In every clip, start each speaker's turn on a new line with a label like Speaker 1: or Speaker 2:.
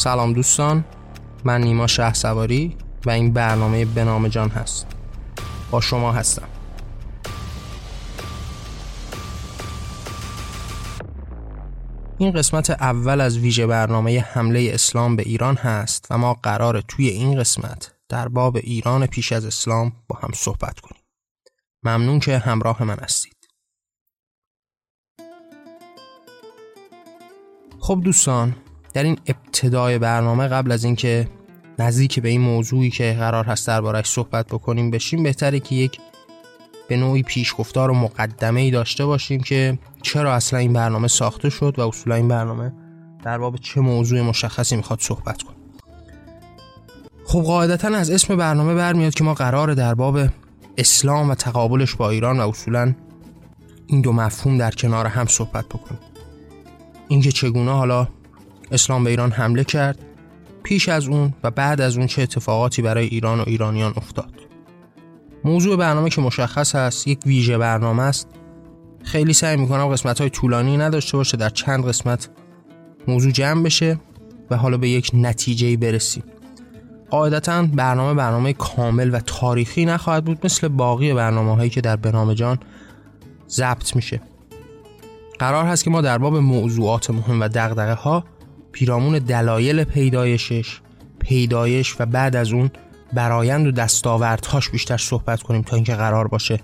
Speaker 1: سلام دوستان من نیما شه سواری و این برنامه به جان هست. با شما هستم. این قسمت اول از ویژه برنامه حمله اسلام به ایران هست و ما قرار توی این قسمت در باب ایران پیش از اسلام با هم صحبت کنیم. ممنون که همراه من هستید. خب دوستان در این ابتدای برنامه قبل از اینکه نزدیک به این موضوعی که قرار هست دربارش صحبت بکنیم بشیم بهتره که یک به نوعی پیشگفتار و مقدمه ای داشته باشیم که چرا اصلا این برنامه ساخته شد و اصولا این برنامه در باب چه موضوع مشخصی می‌خواد صحبت کنیم خب قاعدتا از اسم برنامه برمیاد که ما قرار در باب اسلام و تقابلش با ایران و اصولا این دو مفهوم در کنار هم صحبت بکنیم. اینکه چگونه حالا اسلام به ایران حمله کرد پیش از اون و بعد از اون چه اتفاقاتی برای ایران و ایرانیان افتاد. موضوع برنامه که مشخص هست یک ویژه برنامه است. خیلی سعی می‌کنم قسمت های طولانی نداشته باشه در چند قسمت موضوع جمع بشه و حالا به یک نتیجه برسیم. قاعدتا برنامه برنامه کامل و تاریخی نخواهد بود مثل باقی برنامه هایی که در برنامه ضبط میشه. قرار هست که ما در باب موضوعات مهم و دغدغه ها پیرامون دلایل پیدایشش پیدایش و بعد از اون برایند و دستاوردهاش بیشتر صحبت کنیم تا اینکه قرار باشه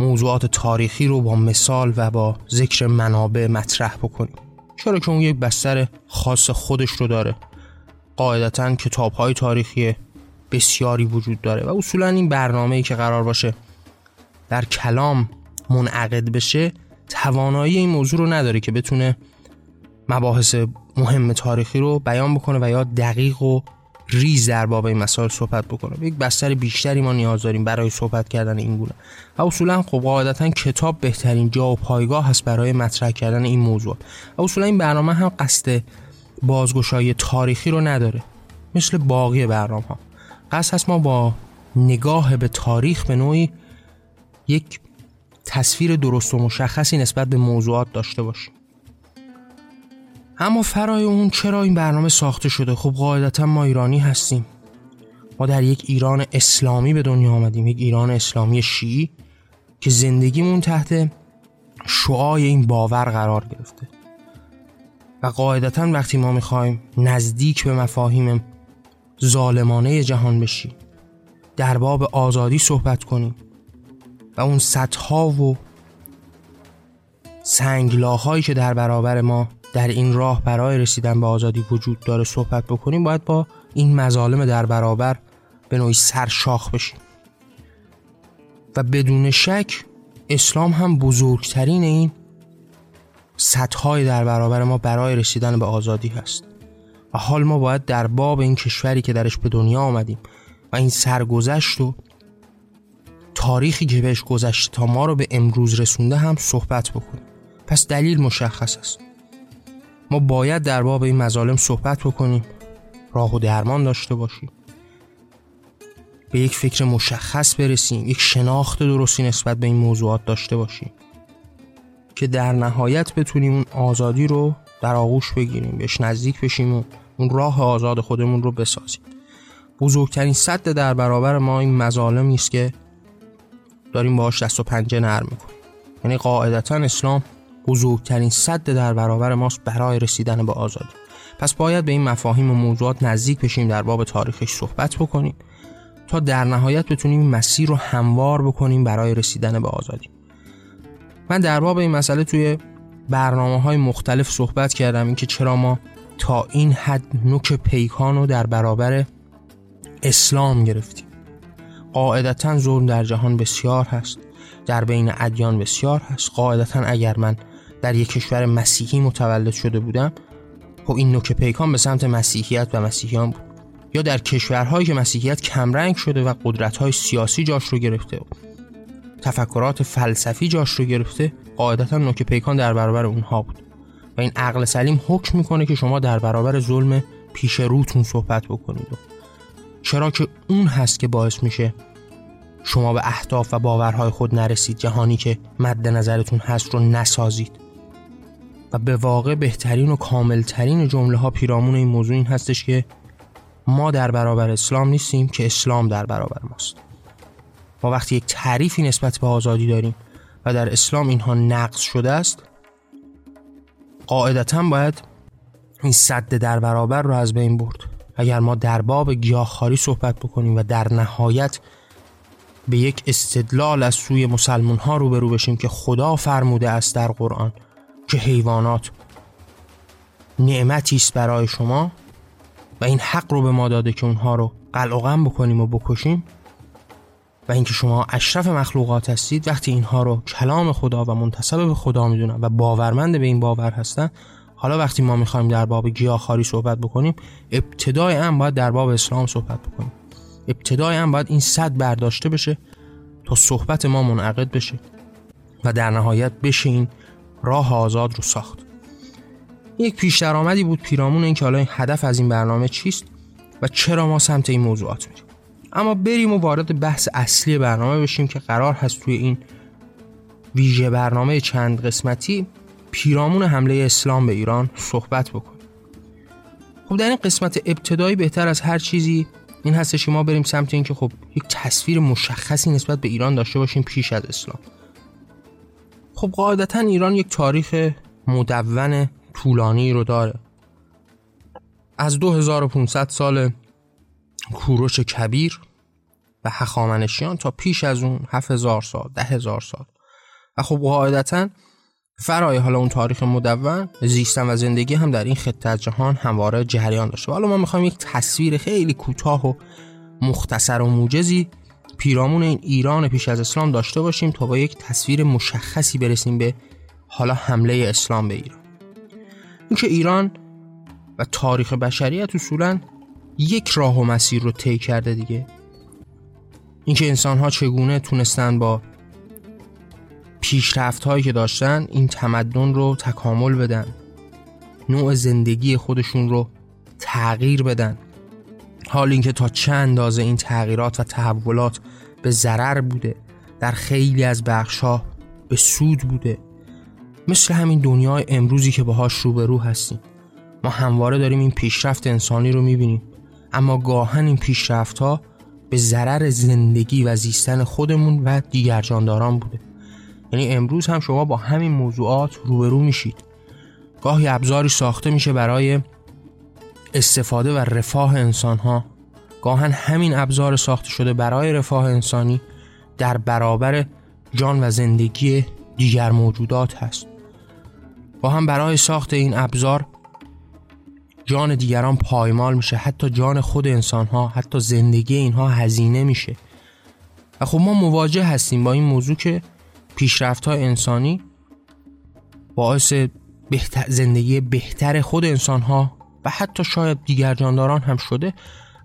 Speaker 1: موضوعات تاریخی رو با مثال و با ذکر منابع مطرح بکنیم. چرا که اون یک بستر خاص خودش رو داره. قاعدتا کتاب های تاریخی بسیاری وجود داره و اصولا این برنامه ای که قرار باشه در کلام منعقد بشه توانایی این موضوع رو نداره که بتونه مباحث مهم تاریخی رو بیان بکنه و یا دقیق و ریز در باب این مسائل صحبت بکنه. یک بستر بیشتری ما نیاز داریم برای صحبت کردن این گونه. و اصولا خب قاعدتا کتاب بهترین جا و پایگاه هست برای مطرح کردن این موضوع و اصولا این برنامه هم قصد بازگشایی تاریخی رو نداره. مثل باقی برنامه ها قصد هست ما با نگاه به تاریخ به نوعی یک تصویر درست و مشخصی نسبت به موضوعات داشته باشیم. اما فرای اون چرا این برنامه ساخته شده؟ خب قاعدتا ما ایرانی هستیم. ما در یک ایران اسلامی به دنیا آمدیم. یک ایران اسلامی شیعی که زندگیمون تحت شعای این باور قرار گرفته. و قاعدتا وقتی ما می‌خوایم نزدیک به مفاهیم ظالمانه جهان بشیم در باب آزادی صحبت کنیم و اون صدها و سنگلاهایی که در برابر ما در این راه برای رسیدن به آزادی وجود داره صحبت بکنیم باید با این مظالم در برابر به نوعی سرشاخ بشیم. و بدون شک اسلام هم بزرگترین این سطحهای در برابر ما برای رسیدن به آزادی هست. و حال ما باید در باب این کشوری که درش به دنیا آمدیم و این سرگذشت و تاریخی که بهش گذشته تا ما رو به امروز رسونده هم صحبت بکنیم. پس دلیل مشخص است. ما باید در باب این مظالم صحبت بکنیم راه و درمان داشته باشیم. به یک فکر مشخص برسیم یک شناخت درستی نسبت به این موضوعات داشته باشیم که در نهایت بتونیم اون آزادی رو در آغوش بگیریم بهش نزدیک بشیم و اون راه آزاد خودمون رو بسازیم. بزرگترین صد در برابر ما این مظالمی است که داریم باهاش دست و پنجه نرم می‌کنیم. یعنی قاعدتا اسلام بزرگترین صد در برابر ماست برای رسیدن به آزادی. پس باید به این مفاهیم و موضوعات نزدیک بشیم در باب تاریخش صحبت بکنیم تا در نهایت بتونیم مسیر رو هموار بکنیم برای رسیدن به آزادی. من در باب این مسئله توی برنامه های مختلف صحبت کردم اینکه چرا ما تا این حد نوک پیکان رو در برابر اسلام گرفتیم. قاعدتا ظلم در جهان بسیار هست در بین ادیان بسیار هست. قاعدتا اگر من در یک کشور مسیحی متولد شده بودم خب این نوک پیکان به سمت مسیحیت و مسیحیان بود. یا در کشورهایی که مسیحیت کمرنگ شده و قدرت‌های سیاسی جاش رو گرفته تفکرات فلسفی جاش رو گرفته قاعدتا نوک پیکان در برابر اونها بود. و این عقل سلیم حکم می‌کنه که شما در برابر ظلم پیش روتون صحبت بکنید. چرا که اون هست که باعث میشه شما به اهداف و باورهای خود نرسید جهانی که مد نظرتون هست رو نسازید. و به واقع بهترین و کاملترین جمله ها پیرامون این موضوع این هستش که ما در برابر اسلام نیستیم که اسلام در برابر ماست. ما وقتی یک تعریفی نسبت به آزادی داریم و در اسلام اینها نقض شده است قاعدتا باید این صد در برابر رو از بین برد. اگر ما در باب گیاهخواری صحبت بکنیم و در نهایت به یک استدلال از سوی مسلمون ها روبرو بشیم که خدا فرموده است در قرآن که حیوانات نعمتی است برای شما و این حق رو به ما داده که اونها رو قلقم بکنیم و بکشیم و اینکه شما اشرف مخلوقات هستید وقتی اینها رو کلام خدا و منتصب به خدا می‌دونن و باورمند به این باور هستن حالا وقتی ما می‌خوایم در باب گیاهخواری صحبت بکنیم ابتدای هم باید در باب اسلام صحبت بکنیم. ابتدای هم باید این صد برداشته بشه تا صحبت ما منعقد بشه و در نهایت بشه این راه آزاد رو ساخت. یک پیش درآمدی بود پیرامون اینکه حالا این هدف از این برنامه چیست و چرا ما سمت این موضوعات میریم. اما بریم و وارد بحث اصلی برنامه بشیم که قرار هست توی این ویژه برنامه چند قسمتی پیرامون حمله اسلام به ایران صحبت بکنیم. خب در این قسمت ابتدایی بهتر از هر چیزی این هستش که ما بریم سمت اینکه خب یک تصویر مشخصی نسبت به ایران داشته باشیم پیش از اسلام. خب قاعدتا ایران یک تاریخ مدون طولانی رو داره. از 2500 سال کوروش کبیر و هخامنشیان تا پیش از اون 7000 سال ده هزار سال. و خب قاعدتا فرای حالا اون تاریخ مدون زیستن و زندگی هم در این خطه از جهان همواره جریان داشته. حالا ما می‌خوایم یک تصویر خیلی کوتاه و مختصر و موجزی پیرامون این ایران پیش از اسلام داشته باشیم تا با یک تصویر مشخصی برسیم به حالا حمله اسلام به ایران. اینکه ایران و تاریخ بشریت اصولا یک راه و مسیر رو طی کرده دیگه. اینکه انسان ها چگونه تونستن با پیشرفت هایی که داشتن این تمدن رو تکامل بدن نوع زندگی خودشون رو تغییر بدن. حال اینکه تا چه اندازه این تغییرات و تحولات به ضرر بوده در خیلی از بخشها به سود بوده. مثل همین دنیای امروزی که باهاش روبرو هستیم. ما همواره داریم این پیشرفت انسانی رو می‌بینیم. اما گاهن این پیشرفت ها به ضرر زندگی و زیستن خودمون و دیگر جانداران بوده. یعنی امروز هم شما با همین موضوعات روبرو میشید. گاهی ابزاری ساخته میشه برای استفاده و رفاه انسان ها گاهن همین ابزار ساخته شده برای رفاه انسانی در برابر جان و زندگی دیگر موجودات هست. با هم برای ساخت این ابزار جان دیگران پایمال میشه حتی جان خود انسان ها حتی زندگی اینها هزینه میشه. و خب ما مواجه هستیم با این موضوع که پیشرفت های انسانی باعث بهتر زندگی بهتر خود انسان ها و حتی شاید دیگر جانداران هم شده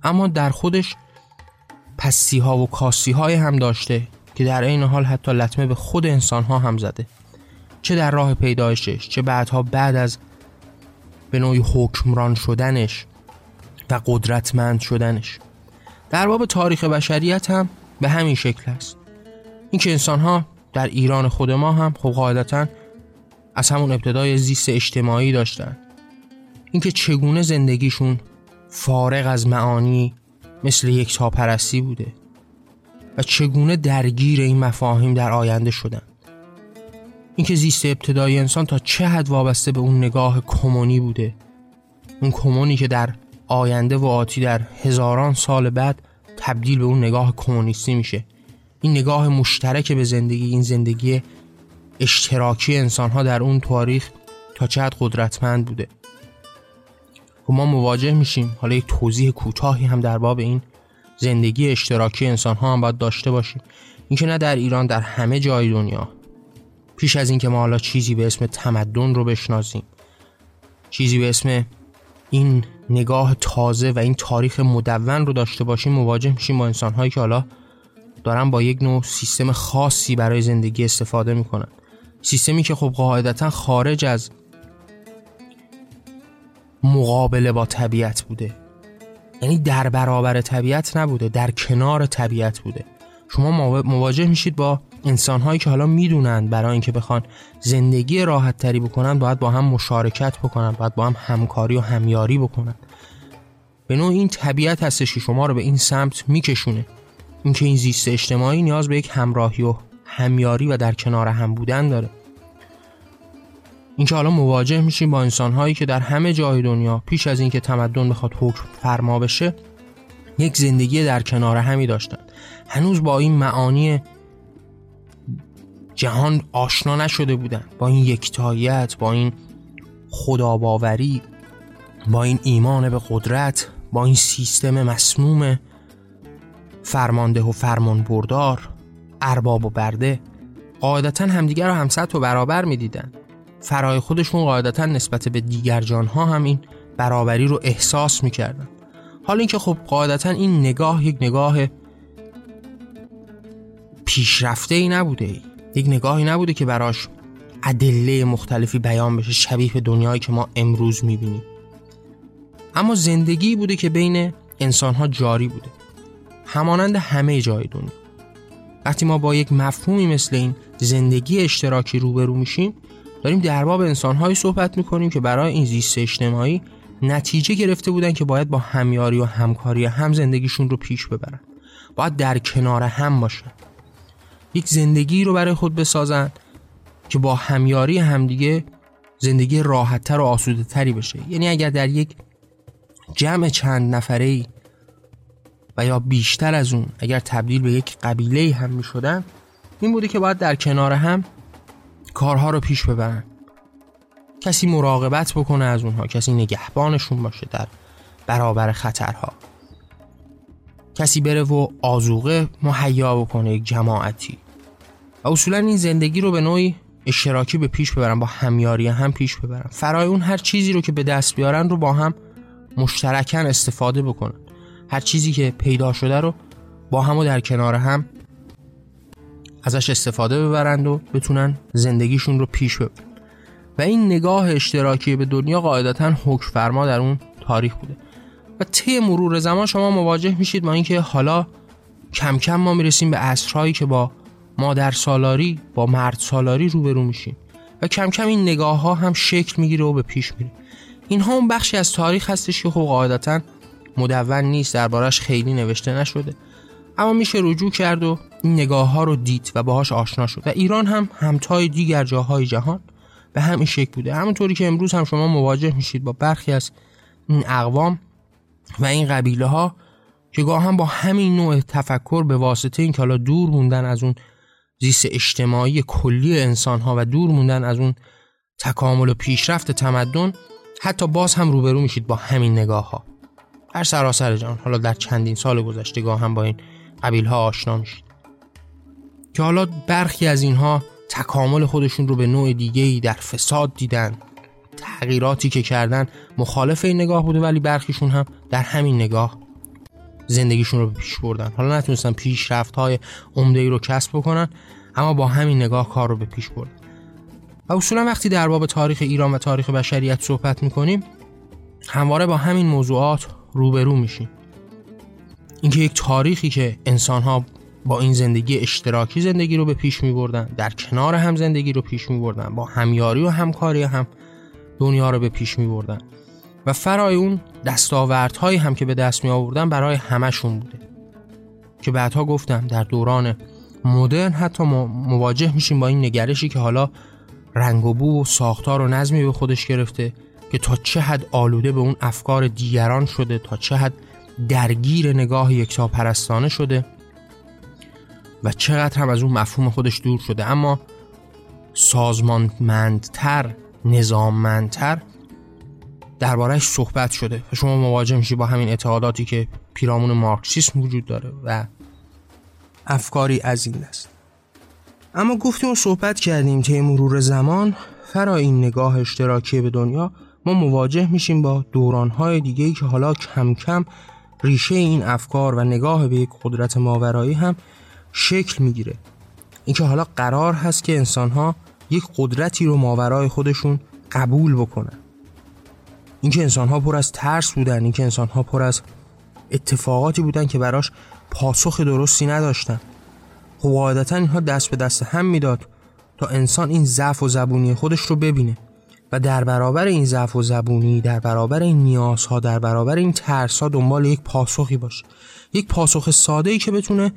Speaker 1: اما در خودش پستی ها و کاسی های هم داشته که در این حال حتی لطمه به خود انسان ها هم زده. چه در راه پیدایشش چه بعدها بعد از به نوعی حکمران شدنش و قدرتمند شدنش. در باب تاریخ بشریت هم به همین شکل است. اینکه انسان ها در ایران خود ما هم خب قاعدتا از همون ابتدای زیست اجتماعی داشتن. اینکه چگونه زندگیشون فارغ از معانی مثل یک پرستی بوده و چگونه درگیر این مفاهیم در آینده شدن. اینکه زیست ابتدای انسان تا چه حد وابسته به اون نگاه کمونی بوده. اون کمونی که در آینده و آتی در هزاران سال بعد تبدیل به اون نگاه کمونیستی میشه. این نگاه مشترک به زندگی این زندگی اشتراکی انسان ها در اون تاریخ تا چه حد قدرتمند بوده. و ما مواجه میشیم. حالا یک توضیح کوتاهی هم در باب این زندگی اشتراکی انسان ها هم باید داشته باشیم. اینکه نه در ایران در همه جای دنیا. پیش از اینکه ما حالا چیزی به اسم تمدن رو بشناسیم. چیزی به اسم این نگاه تازه و این تاریخ مدون رو داشته باشیم مواجه میشیم با انسان هایی که حالا دارن با یک نوع سیستم خاصی برای زندگی استفاده می‌کنن. سیستمی که خب قاعدتا خارج از مقابله با طبیعت بوده. یعنی در برابر طبیعت نبوده در کنار طبیعت بوده. شما مواجه میشید با انسان هایی که حالا می‌دونن برای اینکه بخوان زندگی راحت تری بکنن باید با هم مشارکت بکنن باید با هم همکاری و همیاری بکنن. به نوع این طبیعت هستش که شما رو به این سمت میکشونه. اینکه این زیست اجتماعی نیاز به یک همراهی و همیاری و در کنار هم بودن داره. اینکه حالا مواجه میشیم با انسانهایی که در همه جای دنیا پیش از اینکه تمدن بخواد حکم فرما بشه یک زندگی در کنار همی داشتن. هنوز با این معانی جهان آشنا نشده بودن. با این یکتاییت با این خداباوری با این ایمان به قدرت با این سیستم مسموم فرمانده و فرمان بردار ارباب و برده قاعدتا همدیگر رو همسط و برابر می‌دیدن. فرای خودشون قاعدتا نسبت به دیگر جانها هم این برابری رو احساس می‌کردن. حالا اینکه خب قاعدتا این نگاه یک نگاه پیشرفته ای نبوده ای. یک نگاهی نبوده که براش ادله مختلفی بیان بشه شبیه به دنیایی که ما امروز می‌بینیم. اما زندگی بوده که بین انسانها جاری بوده. همانند همه جای دنیا. وقتی ما با یک مفهومی مثل این زندگی اشتراکی روبرو میشیم داریم در باب انسانهایی صحبت می‌کنیم که برای این زیست اجتماعی نتیجه گرفته بودن که باید با همیاری و همکاری هم زندگیشون رو پیش ببرن. باید در کنار هم باشن. یک زندگی رو برای خود بسازن که با همیاری همدیگه زندگی راحتتر و آسوده تری بشه. یعنی اگر در یک جمع چند نفره ای و یا بیشتر از اون اگر تبدیل به یک قبیله هم می شدن این بوده که باید در کنار هم کارها رو پیش ببرن. کسی مراقبت بکنه از اونها کسی نگهبانشون باشه در برابر خطرها. کسی بره و آزوقه مهیا بکنه یک جماعتی. و اصولا این زندگی رو به نوعی اشتراکی به پیش ببرن با همیاری هم پیش ببرن. فرای اون هر چیزی رو که به دست بیارن رو با هم مشترکن استفاده بکنن. هر چیزی که پیدا شده رو با هم و در کنار هم ازش استفاده ببرند و بتونن زندگیشون رو پیش ببرن. و این نگاه اشتراکی به دنیا قاعدتا حکم فرما در اون تاریخ بوده. و طی مرور زمان شما مواجه میشید با اینکه حالا کم کم ما می‌رسیم به عصرهایی که با مادر سالاری با مرد سالاری روبرو میشیم. و کم کم این نگاه ها هم شکل می‌گیره و به پیش میره اینها اون بخشی از تاریخ هستش که خب قاعدتا مدون نیست دربارش خیلی نوشته نشده. اما میشه رجوع کرد و این نگاه ها رو دید و باهاش آشنا شد. و ایران هم همتای دیگر جاهای جهان به همین شکل بوده. همونطوری که امروز هم شما مواجه میشید با برخی از این اقوام و این قبیله ها که گاه هم با همین نوع تفکر به واسطه این که حالا دور موندن از اون زیست اجتماعی کلی انسان ها و دور موندن از اون تکامل و پیشرفت تمدن حتی باز هم روبرو میشید با همین نگاه ها در سراسر جان حالا در چندین سال گذشتگاه هم با این قبیل ها آشنا میشید که حالا برخی از اینها تکامل خودشون رو به نوع دیگه ای در فساد دیدن تغییراتی که کردن مخالف این نگاه بوده ولی برخیشون هم در همین نگاه زندگیشون رو پیش بردن. حالا نتونستن پیشرفت های عمده ای رو کسب بکنن اما با همین نگاه کار رو به پیش بردن. و اصولا وقتی در باب تاریخ ایران و تاریخ بشریت صحبت می‌کنیم همواره با همین موضوعات روبرو میشیم. اینکه یک تاریخی که انسان ها با این زندگی اشتراکی زندگی رو به پیش می بردن در کنار هم زندگی رو پیش می بردن با همیاری و همکاری هم دنیا رو به پیش می بردن و فرای اون دستاوردهایی هم که به دست می آوردن برای همشون بوده. که بعدها گفتم در دوران مدرن حتی مواجه میشیم با این نگرشی که حالا رنگ و بو و ساختار و نظمی به خودش گرفته که تا چه حد آلوده به اون افکار دیگران شده تا چه حد درگیر نگاه یکتا پرستانه شده و چقدر هم از اون مفهوم خودش دور شده. اما سازمانمندتر نظاممندتر دربارهش صحبت شده و شما مواجه میشی با همین اعتقاداتی که پیرامون مارکسیسم وجود داره و افکاری از این دست. اما گفتیم و صحبت کردیم طی مرور زمان فرا این نگاه اشتراکی به دنیا ما مواجه میشیم با دورانهای دیگه ای که حالا کم کم ریشه این افکار و نگاه به یک قدرت ماورایی هم شکل می‌گیره. اینکه حالا قرار هست که انسانها یک قدرتی رو ماورای خودشون قبول بکنن. اینکه انسانها پر از ترس بودن اینکه انسانها پر از اتفاقاتی بودن که براش پاسخ درستی نداشتن. خب قاعدتا اینها دست به دست هم می‌داد تا انسان این ضعف و زبونی خودش رو ببینه. و در برابر این ضعف و زبونی در برابر این نیازها در برابر این ترسها دنبال یک پاسخی باشه یک پاسخ ساده ای که بتونه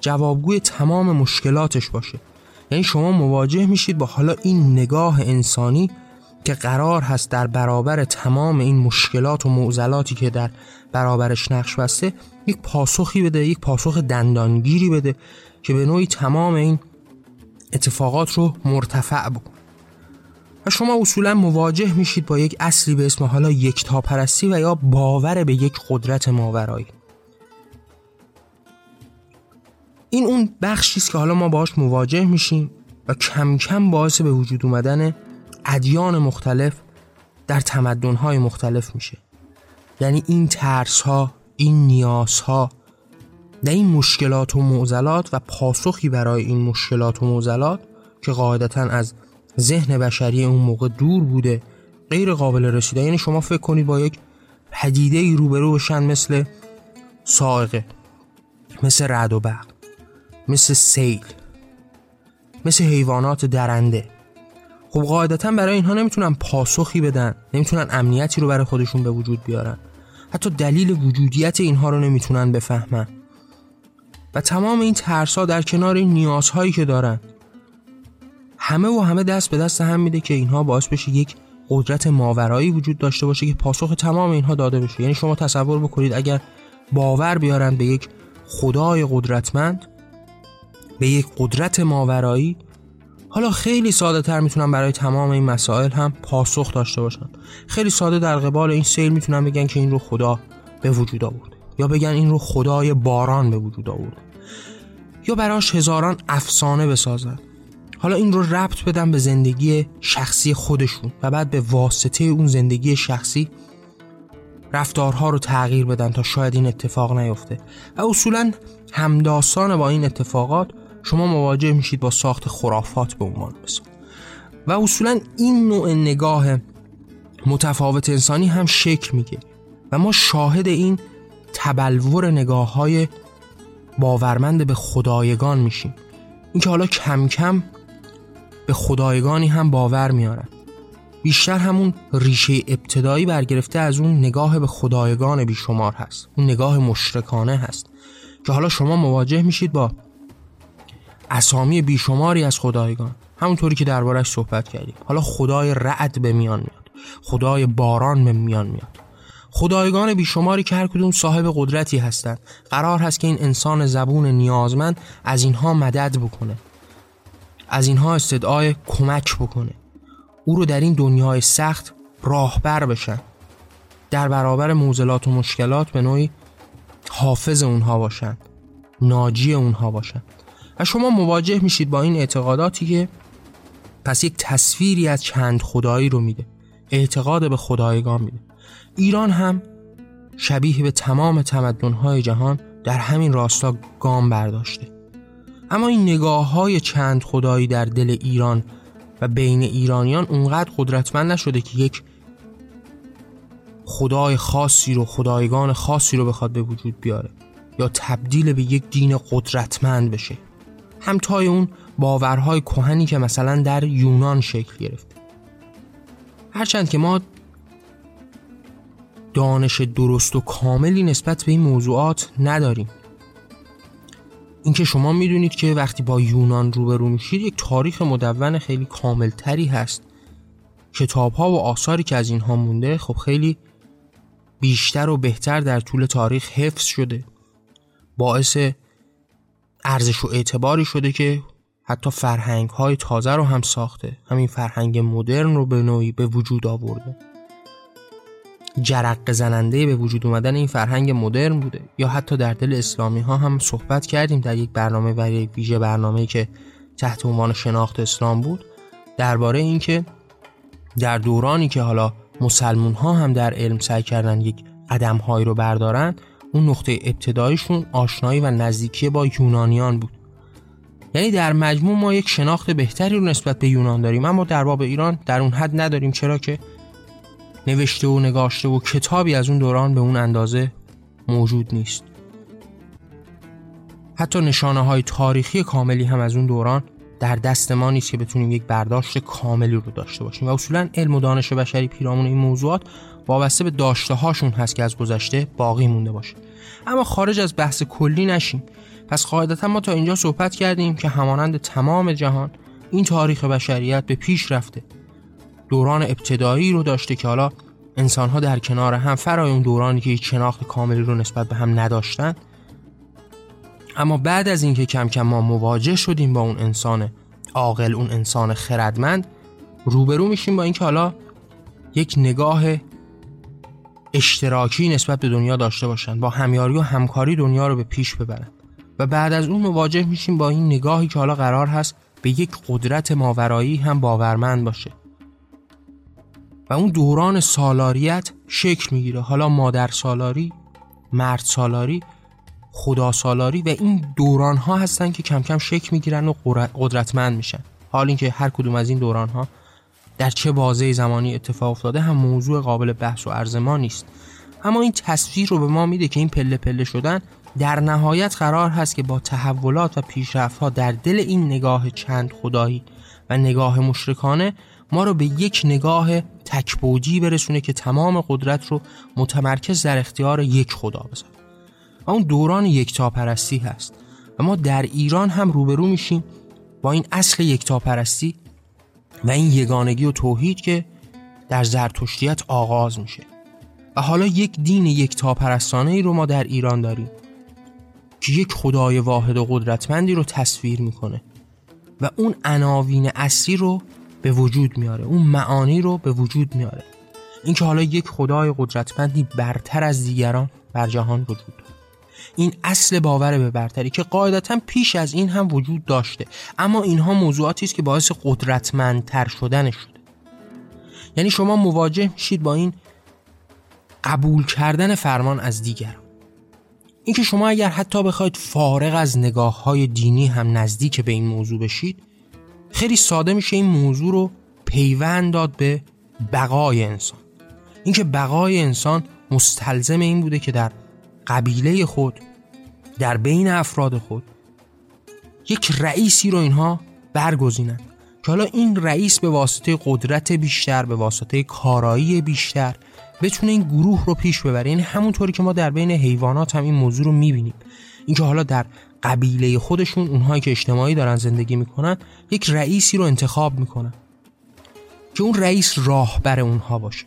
Speaker 1: جوابگوی تمام مشکلاتش باشه. یعنی شما مواجه میشید با حالا این نگاه انسانی که قرار هست در برابر تمام این مشکلات و معضلاتی که در برابرش نقش بسته یک پاسخی بده یک پاسخ دندانگیری بده که به نوعی تمام این اتفاقات رو مرتفع بکن و شما اصولا مواجه میشید با یک اصلی به اسم حالا یکتاپرستی و یا باور به یک قدرت ماورایی. این اون بخشی است که حالا ما باهاش مواجه میشیم و کم کم باعث به وجود اومدن ادیان مختلف در تمدن‌های مختلف میشه. یعنی این ترس ها این نیاز ها و این مشکلات و معضلات و پاسخی برای این مشکلات و معضلات که قاعدتا از ذهن بشری اون موقع دور بوده غیر قابل رسیده. یعنی شما فکر کنید با یک پدیده ای روبرو بشن مثل سائقه مثل رد و برق مثل سیل مثل حیوانات درنده. خب قاعدتا برای اینها نمی‌تونن پاسخی بدن نمی‌تونن امنیتی رو برای خودشون به وجود بیارن. حتی دلیل وجودیت اینها رو نمی‌تونن بفهمن. و تمام این ترسا در کنار این نیازهایی که دارن. همه و همه دست به دست هم میده که اینها باعث بشه یک قدرت ماورایی وجود داشته باشه که پاسخ تمام اینها داده بشه. یعنی شما تصور بکنید اگر باور بیارن به یک خدای قدرتمند به یک قدرت ماورایی حالا خیلی ساده تر می‌تونن برای تمام این مسائل هم پاسخ داشته باشن. خیلی ساده در قبال این سیل می‌تونن بگن که این رو خدا به وجود آورد یا بگن این رو خدای باران به وجود آورد یا براش هزاران افسانه بسازن. حالا این رو ربط بدن به زندگی شخصی خودشون و بعد به واسطه اون زندگی شخصی رفتارها رو تغییر بدن تا شاید این اتفاق نیفته. و اصولا همداستان با این اتفاقات شما مواجه میشید با ساخت خرافات به عنوان مثال. و اصولا این نوع نگاه متفاوت انسانی هم شکل میگه و ما شاهد این تبلور نگاه های باورمند به خدایگان میشیم. اینکه حالا کم کم به خدایگانی هم باور میارن بیشتر همون ریشه ابتدایی برگرفته از اون نگاه به خدایگان بیشمار هست. اون نگاه مشرکانه هست. که حالا شما مواجه میشید با اسامی بیشماری از خدایگان. همونطوری که دربارش صحبت کردیم. حالا خدای رعد به میان میاد. خدای باران به میان میاد. خدایگان بیشماری که هر کدوم صاحب قدرتی هستند. قرار هست که این انسان زبون نیازمند از اینها مدد بکنه. از اینها استدعای کمک بکنه. او رو در این دنیای سخت راهبر بشن. در برابر موزلات و مشکلات به نوعی حافظ اونها باشن. ناجی اونها باشن. و شما مواجه میشید با این اعتقاداتی که پس یک تصویری از چند خدایی رو میده. اعتقاد به خدایگان میده. ایران هم شبیه به تمام تمدنهای جهان در همین راستا گام برداشته. اما این نگاه های چند خدایی در دل ایران و بین ایرانیان اونقدر قدرتمند نشده که یک خدای خاصی رو خدایگان خاصی رو بخواد به وجود بیاره یا تبدیل به یک دین قدرتمند بشه. همتای اون باورهای کهنی که مثلا در یونان شکل گرفته هرچند که ما دانش درست و کاملی نسبت به این موضوعات نداریم. اینکه شما می‌دونید که وقتی با یونان روبرو میشید یک تاریخ مدون خیلی کاملتری هست. کتاب ها و آثاری که از اینها مونده خب خیلی بیشتر و بهتر در طول تاریخ حفظ شده. باعث ارزش و اعتباری شده که حتی فرهنگ های تازه رو هم ساخته. همین فرهنگ مدرن رو به نوعی به وجود آورده. جرق زننده به وجود اومدن این فرهنگ مدرن بوده. یا حتی در دل اسلامی ها هم صحبت کردیم در یک برنامه و یک ویژه برنامه که تحت عنوان شناخت اسلام بود درباره اینکه در دورانی که حالا مسلمون ها هم در علم سعی کردن یک قدم هایی رو بردارن اون نقطه ابتدایشون آشنایی و نزدیکی با یونانیان بود. یعنی در مجموع ما یک شناخت بهتری رو نسبت به یونان داریم اما در باب ایران در اون حد نداریم چرا که نوشته و نگاشته و کتابی از اون دوران به اون اندازه موجود نیست. حتی نشانه های تاریخی کاملی هم از اون دوران در دست ما نیست که بتونیم یک برداشت کاملی رو داشته باشیم. و اصولا علم و دانش بشری پیرامون این موضوعات وابسته به داشته هاشون هست که از گذشته باقی مونده باشه. اما خارج از بحث کلی نشیم. پس قاعدتا ما تا اینجا صحبت کردیم که همانند تمام جهان این تاریخ بشریت به پیش رفته. دوران ابتدایی رو داشته که حالا انسان ها در کنار هم فرای اون دورانی که هیچ شناخت کاملی رو نسبت به هم نداشتن. اما بعد از اینکه کم کم ما مواجه شدیم با اون انسان عاقل اون انسان خردمند روبرو میشیم با اینکه حالا یک نگاه اشتراکی نسبت به دنیا داشته باشند با همیاری و همکاری دنیا رو به پیش ببرند و بعد از اون مواجه میشیم با این نگاهی که حالا قرار هست به یک قدرت ماورایی هم باورمند باشه. اون دوران سالاریت شکل می‌گیره. حالا مادر سالاری مرد سالاری خدا سالاری و این دوران ها هستن که کم کم شکل می‌گیرن و قدرتمند میشن. حال اینکه هر کدوم از این دوران ها در چه بازه زمانی اتفاق افتاده هم موضوع قابل بحث و عرض ما نیست. اما این تصویر رو به ما میده که این پله پله شدن در نهایت قرار هست که با تحولات و پیشرفت ها در دل این نگاه چند خدایی و نگاه مشرکانه ما رو به یک نگاه تکبودی برسونه که تمام قدرت رو متمرکز در اختیار یک خدا بذاره و اون دوران یکتاپرستی هست. و ما در ایران هم روبرو میشیم با این اصل یکتاپرستی و این یگانگی و توحید که در زرتشتیت آغاز میشه. و حالا یک دین یکتاپرستانه ای رو ما در ایران داریم که یک خدای واحد و قدرتمندی رو تصویر می‌کنه. و اون عناوین اصلی رو به وجود میاره. اون معانی رو به وجود میاره. اینکه حالا یک خدای قدرتمندی برتر از دیگران بر جهان وجود این اصل باور به برتری که قاعدتا پیش از این هم وجود داشته. اما اینها موضوعاتی است که باعث قدرتمندتر شدن شده. یعنی شما مواجه میشید با این قبول کردن فرمان از دیگران. اینکه شما اگر حتی بخواید فارغ از نگاه های دینی هم نزدیک به این موضوع بشید خیلی ساده میشه این موضوع رو پیوند داد به بقای انسان. اینکه بقای انسان مستلزم این بوده که در قبیله خود در بین افراد خود یک رئیسی رو اینها برگزینند که حالا این رئیس به واسطه قدرت بیشتر به واسطه کارایی بیشتر بتونه این گروه رو پیش ببره. یعنی همونطوری که ما در بین حیوانات هم این موضوع رو می‌بینیم. اینکه حالا در قبیله خودشون اونهایی که اجتماعی دارن زندگی می‌کنن یک رئیسی رو انتخاب می‌کنن که اون رئیس راهبر اونها باشه.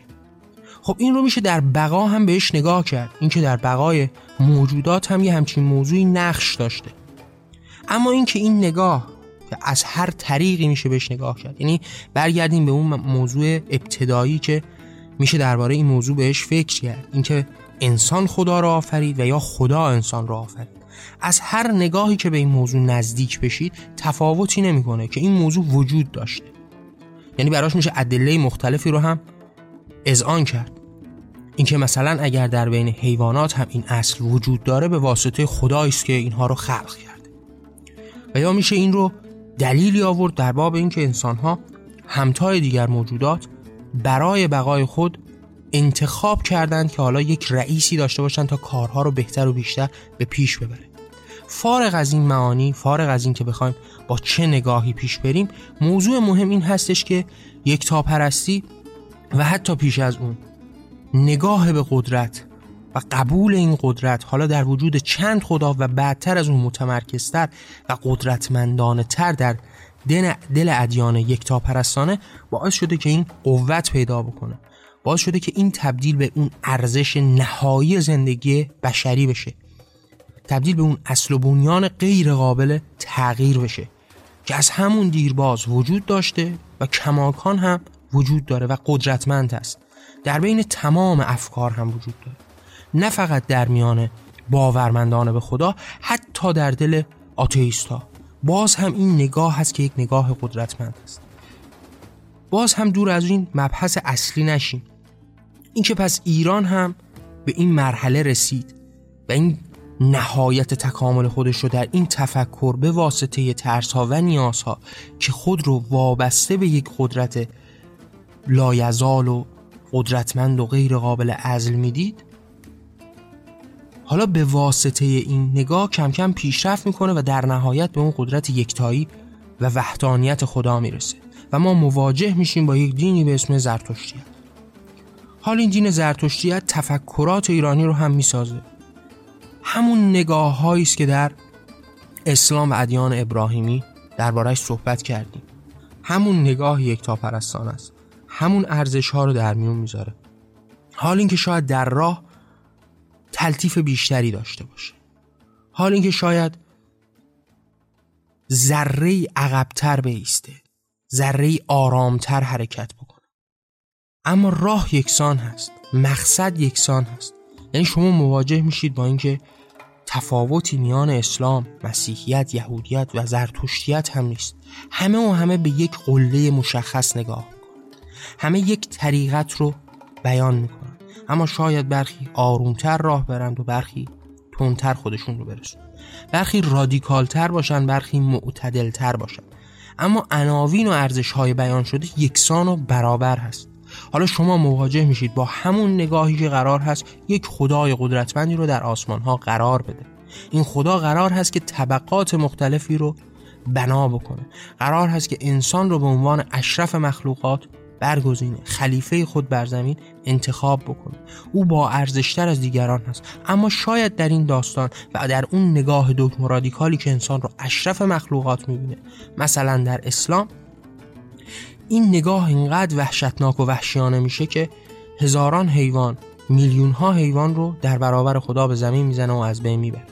Speaker 1: خب این رو میشه در بقا هم بهش نگاه کرد. اینکه در بقای موجودات هم یه همچین موضوعی نقش داشته. اما اینکه این نگاه که از هر طریقی میشه بهش نگاه کرد. یعنی برگردیم به اون موضوع ابتدایی که میشه درباره این موضوع بهش فکر کرد. اینکه انسان خدا را آفرید و یا خدا انسان را آفرید. از هر نگاهی که به این موضوع نزدیک بشید تفاوتی نمی‌کنه که این موضوع وجود داشته. یعنی براش میشه ادله مختلفی رو هم اذعان کرد. اینکه مثلا اگر در بین حیوانات هم این اصل وجود داره به واسطه خدایی است که اینها رو خلق کرده. و یا میشه این رو دلیلی آورد در باب اینکه انسانها همتای دیگر موجودات برای بقای خود انتخاب کردند که حالا یک رئیسی داشته باشن تا کارها رو بهتر و بیشتر به پیش ببره. فارغ از این معانی فارغ از این که بخوایم با چه نگاهی پیش بریم موضوع مهم این هستش که یک تاپرستی و حتی پیش از اون نگاه به قدرت و قبول این قدرت حالا در وجود چند خدا و بعدتر از اون متمرکزتر و قدرتمندانه تر در دل ادیان یکتا پرستانه باعث شده که این قوت پیدا بکنه. باعث شده که این تبدیل به اون ارزش نهایی زندگی بشری بشه. تبدیل به اون اصل و بنیان غیر قابل تغییر بشه که از همون دیرباز وجود داشته و کماکان هم وجود داره و قدرتمند است. در بین تمام افکار هم وجود داره. نه فقط در میان باورمندان به خدا حتی در دل آتئیستا. باز هم این نگاه هست که یک نگاه قدرتمند است. باز هم دور از این مبحث اصلی نشیم. اینکه پس ایران هم به این مرحله رسید و این نهایت تکامل خودش رو در این تفکر به واسطه ترس ها و نیاز ها که خود رو وابسته به یک قدرت لایزال و قدرتمند و غیر قابل ازل می‌دید حالا به واسطه این نگاه کم کم پیشرفت می‌کنه و در نهایت به اون قدرت یکتایی و وحدانیت خدا می‌رسه و ما مواجه میشیم با یک دینی به اسم زرتشتیت. حال این دین زرتشتیت تفکرات ایرانی رو هم می‌سازه. همون نگاه است که در اسلام و ادیان ابراهیمی دربارهش صحبت کردیم. همون نگاه یکتاپرستان است. همون ارزش ها رو در میون می‌ذاره. حال اینکه شاید در راه تلطیف بیشتری داشته باشه. حال اینکه شاید ذره عقبتر بیسته ذره آرامتر حرکت بکنه. اما راه یکسان هست. مقصد یکسان هست. یعنی شما مواجه میشید با اینکه تفاوتی میان اسلام، مسیحیت، یهودیت و زرتشتیت هم نیست. همه و همه به یک قله مشخص نگاه می‌کنن. همه یک طریقت رو بیان می‌کنن. اما شاید برخی آرومتر راه برند و برخی تندتر خودشون رو برسون برخی رادیکالتر باشن برخی معتدلتر باشن. اما عناوین و ارزش های بیان شده یکسان و برابر هست. حالا شما مواجه میشید با همون نگاهی که قرار هست یک خدای قدرتمندی رو در آسمان ها قرار بده. این خدا قرار هست که طبقات مختلفی رو بنا بکنه. قرار هست که انسان رو به عنوان اشرف مخلوقات برگزینه خلیفه خود بر زمین انتخاب بکنه. او با ارزشتر از دیگران هست. اما شاید در این داستان و در اون نگاه دکم رادیکالی که انسان رو اشرف مخلوقات می‌بینه مثلا در اسلام این نگاه اینقدر وحشتناک و وحشیانه میشه که هزاران حیوان میلیون ها حیوان رو در برابر خدا به زمین می‌زنه و از بین می‌بره.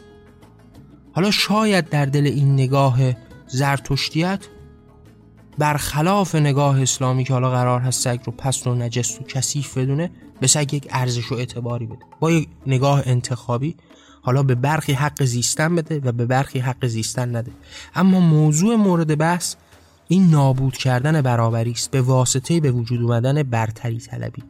Speaker 1: حالا شاید در دل این نگاه زرتشتیت برخلاف نگاه اسلامی که حالا قرار هست سگ رو پست و نجس و کثیف بدونه به سگ یک ارزش و اعتباری بده. با یک نگاه انتخابی حالا به برخی حق زیستن بده و به برخی حق زیستن نده. اما موضوع مورد بحث این نابود کردن برابری است به واسطه به وجود اومدن برتری طلبی.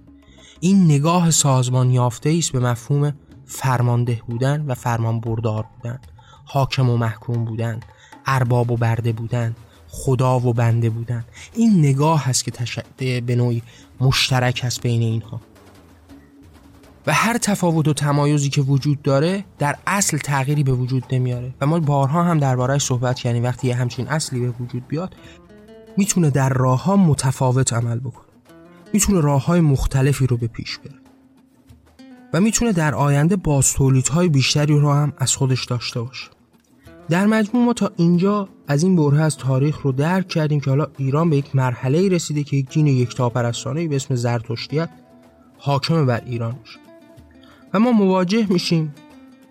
Speaker 1: این نگاه سازمان یافته است به مفهوم فرمانده بودن و فرمان بردار بودن حاکم و محکوم بودن ارباب و برده بودن خدا و بنده بودن. این نگاه هست که تشده به نوعی مشترک هست بین اینها. و هر تفاوت و تمایزی که وجود داره در اصل تغییری به وجود نمیاره. و ما بارها هم دربارهش صحبت کردیم. وقتی یه همچین اصلی به وجود بیاد می‌تونه در راه ها متفاوت عمل بکنه. می‌تونه راه های مختلفی رو به پیش بره. و می‌تونه در آینده های بیشتری رو هم از خودش داشته باشه. در مجموع ما تا اینجا از این بره از تاریخ رو درک کردیم که حالا ایران به یک مرحله رسیده که یک دین یکتاپرستانه به اسم زرتشتیت حاکم بر ایران میشه. و ما مواجه میشیم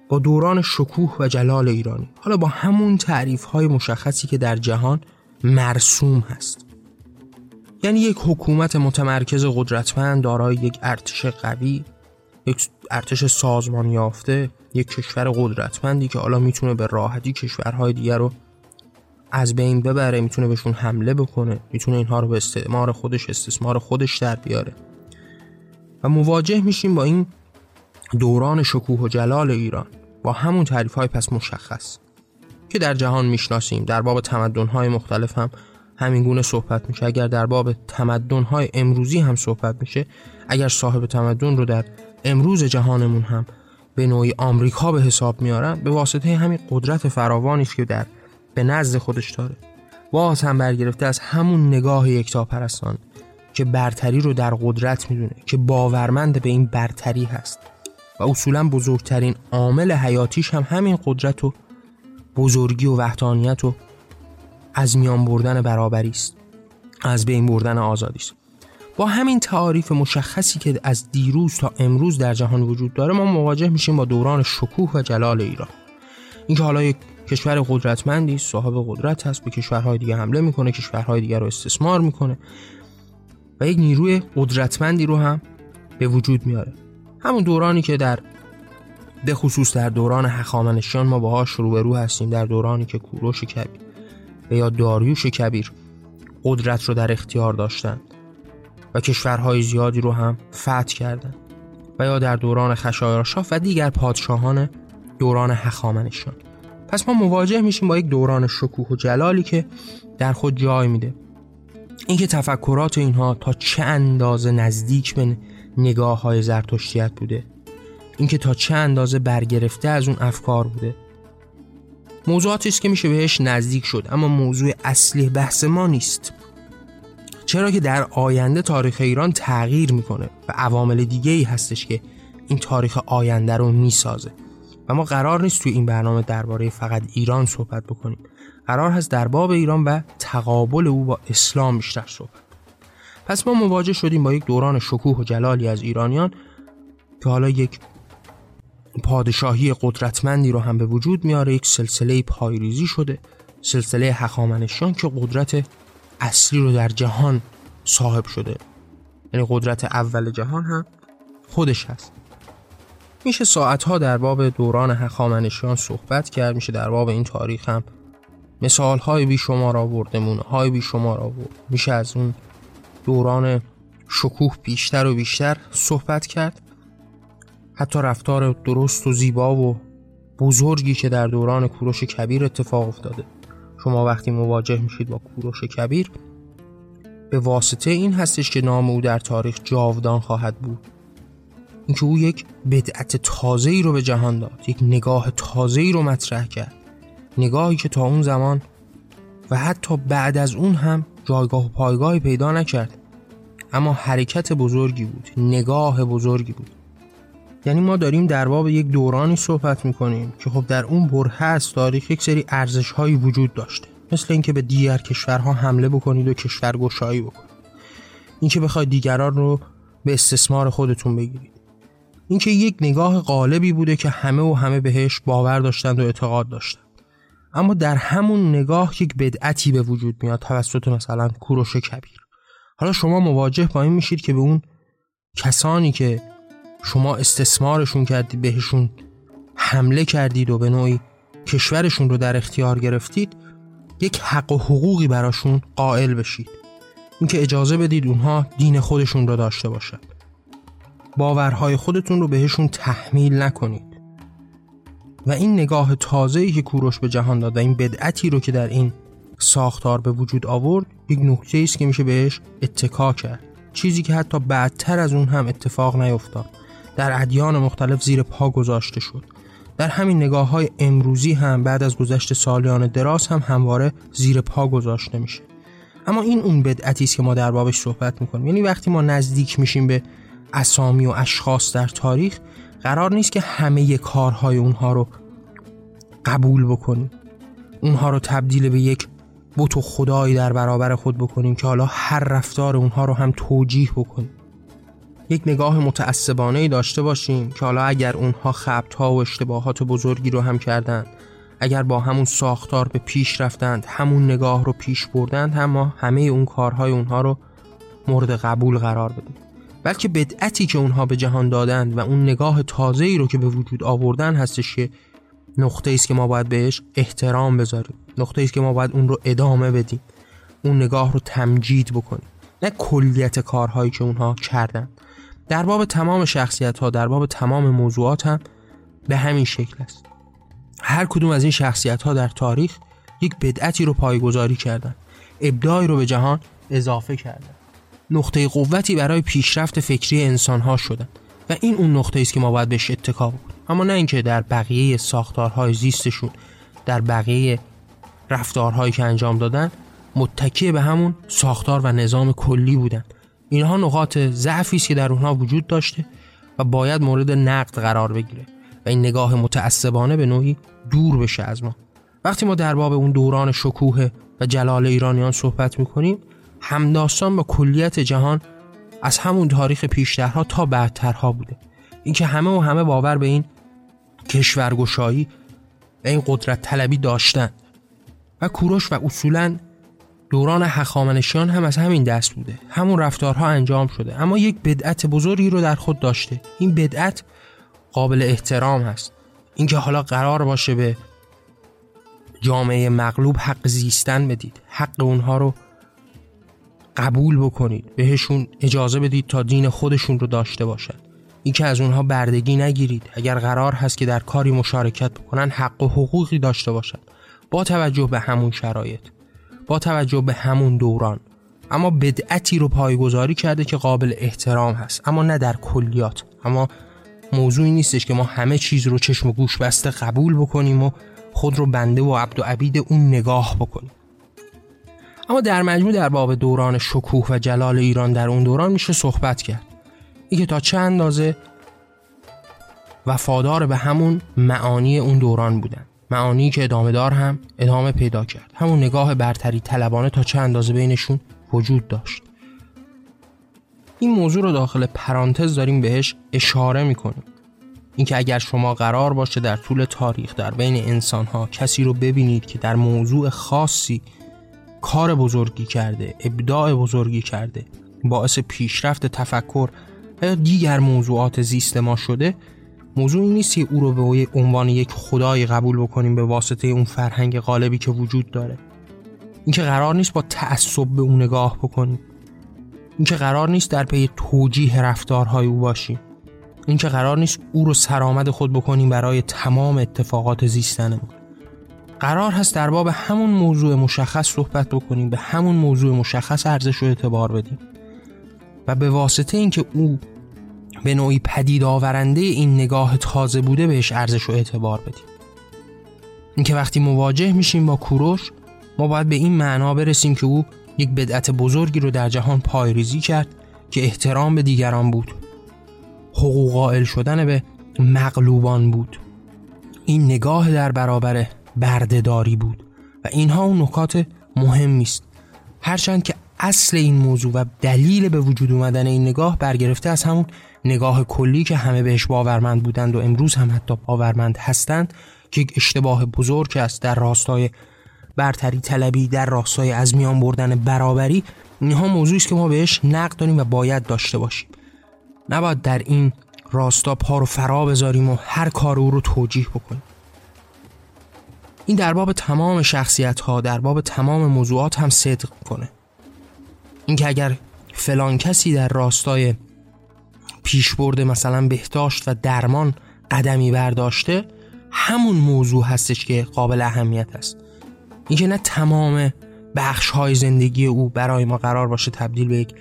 Speaker 1: با دوران شکوه و جلال ایرانی. حالا با همون تعریف های مشخصی که در جهان مرسوم هست. یعنی یک حکومت متمرکز قدرتمند دارای یک ارتش قوی یک ارتش سازمان یافته یک کشور قدرتمندی که حالا می‌تونه به راحتی کشورهای دیگر رو از بین ببره می‌تونه بهشون حمله بکنه می‌تونه اینها رو به استعمار خودش استثمار خودش در بیاره. و مواجه میشیم با این دوران شکوه و جلال ایران با همون تعریف های پس مشخص. که در جهان می‌شناسیم. در باب تمدن های مختلف هم همین گونه صحبت میشه. اگر در باب تمدن های امروزی هم صحبت میشه اگر صاحب تمدن رو در امروز جهانمون هم به نوعی آمریکا به حساب میارن به واسطه همین قدرت فراوانی که در به نزد خودش داره باز هم برگرفته از همون نگاه یکتاپرستان که برتری رو در قدرت می‌دونه که باورمند به این برتری هست. و اصولا بزرگترین عامل حیاتیش هم همین قدرت و بزرگی و وحدانیت و از میان بردن برابری است. از بین بردن آزادی است. با همین تعاریف مشخصی که از دیروز تا امروز در جهان وجود داره ما مواجه میشیم با دوران شکوه و جلال ایران. اینکه حالا یک کشور قدرتمندی صاحب قدرت هست به کشورهای دیگه حمله می‌کنه کشورهای دیگر رو استثمار می‌کنه و یک نیروی قدرتمندی رو هم به وجود میاره. همون دورانی که در به خصوص در دوران هخامنشیان ما باهاش روبرو هستیم در دورانی که کوروش کبیر و یا داریوش کبیر قدرت رو در اختیار داشتند و کشورهای زیادی رو هم فتح کردند و یا در دوران خشایارشاه و دیگر پادشاهان دوران هخامنشیان. پس ما مواجه میشیم با یک دوران شکوه و جلالی که در خود جای میده. اینکه تفکرات اینها تا چه اندازه نزدیک به نگاه های زرتشتیت بوده. اینکه تا چه اندازه برگرفته از اون افکار بوده. موضوعاتی است که میشه بهش نزدیک شد اما موضوع اصلی بحث ما نیست. چرا که در آینده تاریخ ایران تغییر می‌کنه و عوامل دیگه ای هستش که این تاریخ آینده رو می‌سازه. و ما قرار نیست توی این برنامه درباره فقط ایران صحبت بکنیم. قرار هست در باب ایران و تقابل او با اسلام بیشتر صحبت پس ما مواجه شدیم با یک دوران شکوه و جلالی از ایرانیان که حالا یک پادشاهی قدرتمندی رو هم به وجود میاره یک سلسله پایریزی شده. سلسله هخامنشیان که قدرت اصلی رو در جهان صاحب شده. یعنی قدرت اول جهان هم خودش هست. میشه ساعتها در باب دوران هخامنشیان صحبت کرد میشه در باب این تاریخ هم مثال های بی شمار آورد نمونه های بی شمار آورد. میشه از اون دوران شکوه بیشتر و بیشتر صحبت کرد. حتی رفتار درست و زیبا و بزرگی که در دوران کوروش کبیر اتفاق افتاده. شما وقتی مواجه میشید با کوروش کبیر به واسطه این هستش که نام او در تاریخ جاودان خواهد بود. اینکه او یک بدعت تازه ای رو به جهان داد یک نگاه تازه ای رو مطرح کرد. نگاهی که تا اون زمان و حتی بعد از اون هم جایگاه و پایگاهی پیدا نکرد. اما حرکت بزرگی بود نگاه بزرگی بود. یعنی ما داریم در باب یک دورانی صحبت می‌کنیم که خب در اون بره از تاریخ یک سری ارزش هایی وجود داشته. مثل اینکه به دیگر کشورها حمله بکنید و کشور گشایی بکنید. اینکه بخواید دیگران رو به استثمار خودتون بگیرید. اینکه یک نگاه غالبی بوده که همه و همه بهش باور داشتند و اعتقاد داشتند. اما در همون نگاه یک بدعتی به وجود میاد توسط مثلا کوروش کبیر. حالا شما مواجه با این میشید که به اون کسانی که شما استثمارشون کردید بهشون حمله کردید و به نوعی کشورشون رو در اختیار گرفتید یک حق و حقوقی براشون قائل بشید. اینکه اجازه بدید اونها دین خودشون رو داشته باشد باورهای خودتون رو بهشون تحمیل نکنید. و این نگاه تازه‌ای که کوروش به جهان داد و این بدعتی رو که در این ساختار به وجود آورد یک نکته است که میشه بهش اتکا کرد. چیزی که حتی بعدتر از اون هم اتفاق نیفتاد. در ادیان مختلف زیر پا گذاشته شد. در همین نگاه های امروزی هم بعد از گذشت سالیان دراز هم همواره زیر پا گذاشته میشه. اما این اون بدعتی است که ما در بابش صحبت می‌کنیم. یعنی وقتی ما نزدیک میشیم به اسامی و اشخاص در تاریخ قرار نیست که همه کارهای اونها رو قبول بکنیم. اونها رو تبدیل به یک بت و خدایی در برابر خود بکنیم که حالا هر رفتار اونها رو هم توجیه بکنیم. یک نگاه متعصبانه داشته باشیم که حالا اگر اونها خبت ها و اشتباهات بزرگی رو هم کردند اگر با همون ساختار به پیش رفتند همون نگاه رو پیش بردند هم ما همه اون کارهای اونها رو مورد قبول قرار بدیم. بلکه بدعتی که اونها به جهان دادند و اون نگاه تازه ای رو که به وجود آوردن هستش که نقطه است که ما باید بهش احترام بذاریم. نقطه است که ما باید اون رو ادامه بدیم. اون نگاه رو تمجید بکنیم. نه کلیت کارهایی که اونها کردن در باب تمام شخصیت ها در باب تمام موضوعات هم به همین شکل است. هر کدوم از این شخصیت ها در تاریخ یک بدعتی رو پایگذاری کردن ابداعی رو به جهان اضافه کردن. نقطه قوتی برای پیشرفت فکری انسان ها شدن و این اون نقطه است که ما باید بهش اتکا بکنیم. اما نه اینکه در بقیه ساختارهای زیستشون در بقیه رفتارهایی که انجام دادن متکی به همون ساختار و نظام کلی بودن. اینها نقاط ضعفی است که در اونها وجود داشته و باید مورد نقد قرار بگیره و این نگاه متعصبانه به نوعی دور بشه از ما. وقتی ما در باب اون دوران شکوه و جلال ایرانیان صحبت می‌کنیم همداستان با کلیت جهان از همون تاریخ پیشترها تا بعدترها بوده. اینکه همه و همه باور به این کشورگشایی و این قدرت طلبی داشتن. و کوروش و اصولا دوران حخامنشیان هم از همین دست بوده. همون رفتارها انجام شده. اما یک بدعت بزرگی رو در خود داشته. این بدعت قابل احترام هست. اینکه حالا قرار باشه به جامعه مغلوب حق زیستن بدید. حق اونها رو قبول بکنید. بهشون اجازه بدید تا دین خودشون رو داشته باشن. اینکه از اونها بردگی نگیرید. اگر قرار هست که در کاری مشارکت بکنن حق و حقوقی داشته باشند با توجه به همون شرایط. با توجه به همون دوران. اما بدعتی رو پایگذاری کرده که قابل احترام هست. اما نه در کلیات. اما موضوعی نیستش که ما همه چیز رو چشم و گوش بسته قبول بکنیم و خود رو بنده و عبد و عبید اون نگاه بکنیم. اما در مجموع در باب دوران شکوه و جلال ایران در اون دوران میشه صحبت کرد. اینکه تا چه اندازه وفادار به همون معانی اون دوران بودن. معانی که ادامه دار هم ادامه پیدا کرد. همون نگاه برتری طلبانه تا چه اندازه بینشون وجود داشت. این موضوع رو داخل پرانتز داریم بهش اشاره می‌کنیم. اینکه اگر شما قرار باشه در طول تاریخ در بین انسان ها کسی رو ببینید که در موضوع خاصی کار بزرگی کرده ابداع بزرگی کرده باعث پیشرفت تفکر و دیگر موضوعات زیست ما شده موضوعی نیست که او رو به عنوان یک خدای قبول بکنیم به واسطه اون فرهنگ غالبی که وجود داره. اینکه قرار نیست با تعصب به اون نگاه بکنیم. اینکه قرار نیست در پی توجیه رفتارهای او باشیم. اینکه قرار نیست او رو سرآمد خود بکنیم برای تمام اتفاقات زیستنمون. قرار هست در باب همون موضوع مشخص صحبت بکنیم به همون موضوع مشخص ارزش و اعتبار بدیم. و به واسطه اینکه او به نوعی پدید آورنده این نگاه تازه بوده بهش ارزش و اعتبار بدیم. اینکه وقتی مواجه میشیم با کوروش ما باید به این معنا برسیم که او یک بدعت بزرگی رو در جهان پایریزی کرد که احترام به دیگران بود. حقوق قائل شدن به مغلوبان بود. این نگاه در برابر بردهداری بود و اینها اون نکات مهمی است. هرچند که اصل این موضوع و دلیل به وجود اومدن این نگاه برگرفته از همون نگاه کلی که همه بهش باورمند بودند و امروز هم حتی باورمند هستند که اشتباه بزرگ است در راستای برتری طلبی در راستای از میان بردن برابری اینها موضوعی است که ما بهش نقد داریم و باید داشته باشیم. نباید در این راستا پا رو فرا بذاریم و هر کار او رو توجیه بکنیم. این در باب تمام شخصیت ها در باب تمام موضوعات هم صدق کنه. اینکه اگر فلان کسی در راستای پیشبرد مثلا بهداشت و درمان قدمی برداشته همون موضوع هستش که قابل اهمیت است. اینکه نه تمام بخش های زندگی او برای ما قرار باشه تبدیل به یک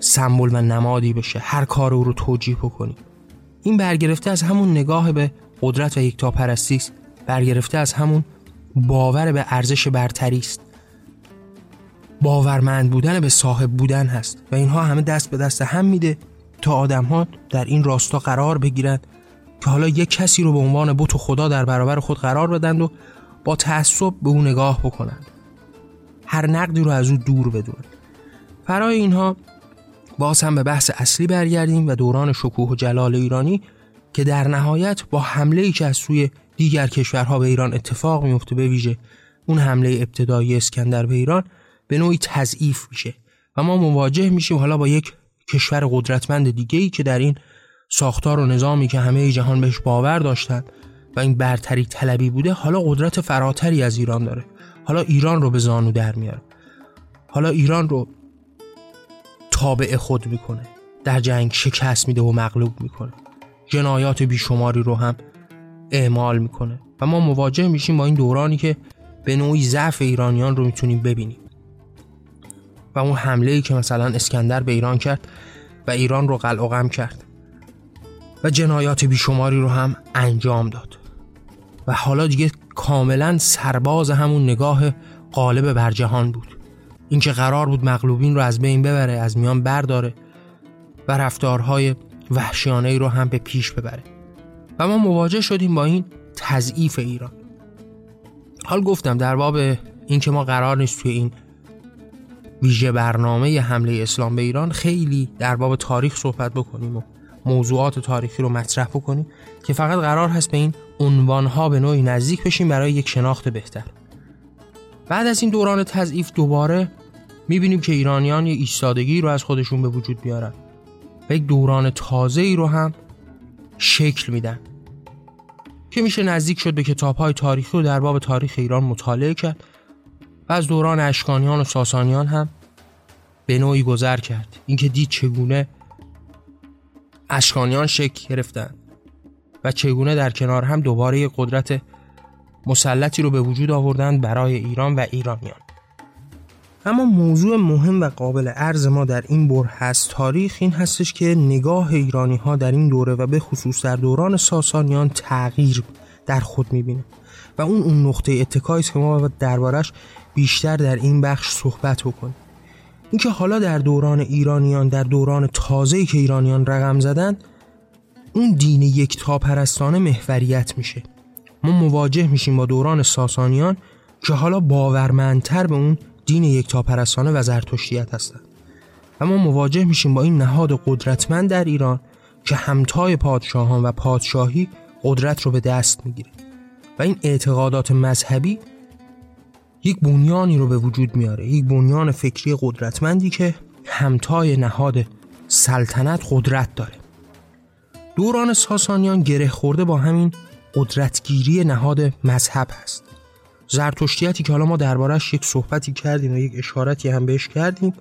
Speaker 1: سمبل و نمادی بشه هر کار او رو توجیه بکنیم. این برگرفته از همون نگاه به قدرت و یکتا پرستی است برگرفته از همون باور به ارزش برتری است. باورمند بودن به صاحب بودن هست و اینها همه دست به دست هم میده تا آدم ها در این راستا قرار بگیرند که حالا یک کسی رو به عنوان بت و خدا در برابر خود قرار بدند و با تعصب به او نگاه بکنند. هر نقدی رو از او دور بدونند فرای اینها باز هم به بحث اصلی برگردیم و دوران شکوه و جلال ایرانی که در نهایت با حمله ای که از سوی دیگر کشورها به ایران اتفاق میفته به ویژه اون حمله ابتدایی اسکندر به ایران به نوعی تضعیف میشه و ما مواجه میشیم حالا با یک کشور قدرتمند دیگه ای که در این ساختار و نظامی که همه جهان بهش باور داشتند و این برتری طلبی بوده حالا قدرت فراتری از ایران داره. حالا ایران رو به زانو در میاره. حالا ایران رو تابع خود می‌کنه. در جنگ شکست میده و مغلوب می‌کنه. جنایات بیشماری رو هم اعمال می‌کنه. و ما مواجه میشیم با این دورانی که به نوعی ضعف ایرانیان رو می‌تونیم ببینیم. و اون حمله ای که مثلا اسکندر به ایران کرد و ایران رو قلع کرد و جنایات بیشماری رو هم انجام داد. و حالا دیگه کاملا سرباز همون نگاه قالب بر جهان بود. اینکه قرار بود مغلوبین رو از بین ببره از میان برداره و رفتارهای وحشیانه ای رو هم به پیش ببره. و ما مواجه شدیم با این تضعیف ایران. حال گفتم در باب اینکه ما قرار نیست توی این ویژه برنامه حمله اسلام به ایران خیلی در باب تاریخ صحبت بکنیم و موضوعات تاریخی رو مطرح بکنیم که فقط قرار هست به این عنوانها به نوعی نزدیک بشیم برای یک شناخت بهتر. بعد از این دوران تضعیف دوباره می‌بینیم که ایرانیان یه ایستادگی رو از خودشون به وجود میارن و یک دوران تازه ای رو هم شکل میدن که میشه نزدیک شد به کتاب های تاریخی و در باب تاریخ ایران مطالعه کرد. از دوران اشکانیان و ساسانیان هم به نوعی گذر کرد. اینکه دید چگونه اشکانیان شکل گرفتن و چگونه در کنار هم دوباره قدرت مسلطی رو به وجود آوردند برای ایران و ایرانیان. اما موضوع مهم و قابل عرض ما در این بر هست. تاریخ این هستش که نگاه ایرانی ها در این دوره و به خصوص در دوران ساسانیان تغییر در خود می‌بینه. و اون اون نقطه اتکایی که ما دربارش بیشتر در این بخش صحبت بکنیم اینکه حالا در دوران ایرانیان در دوران تازه‌ای که ایرانیان رقم زدن اون دین یک پرستانه محوریت میشه. ما مواجه میشیم با دوران ساسانیان که حالا باورمندتر به اون دین یک پرستانه و زرتشتیت هستند و ما مواجه میشیم با این نهاد قدرتمند در ایران که همتای پادشاهان و پادشاهی قدرت رو به دست می‌گیره. و این اعتقادات مذهبی یک بنیانی رو به وجود میاره یک بنیان فکری قدرتمندی که همتای نهاد سلطنت قدرت داره. دوران ساسانیان گره خورده با همین قدرتگیری نهاد مذهب هست. زرتشتیتی که حالا ما دربارش یک صحبتی کردیم و یک اشارتی هم بهش کردیم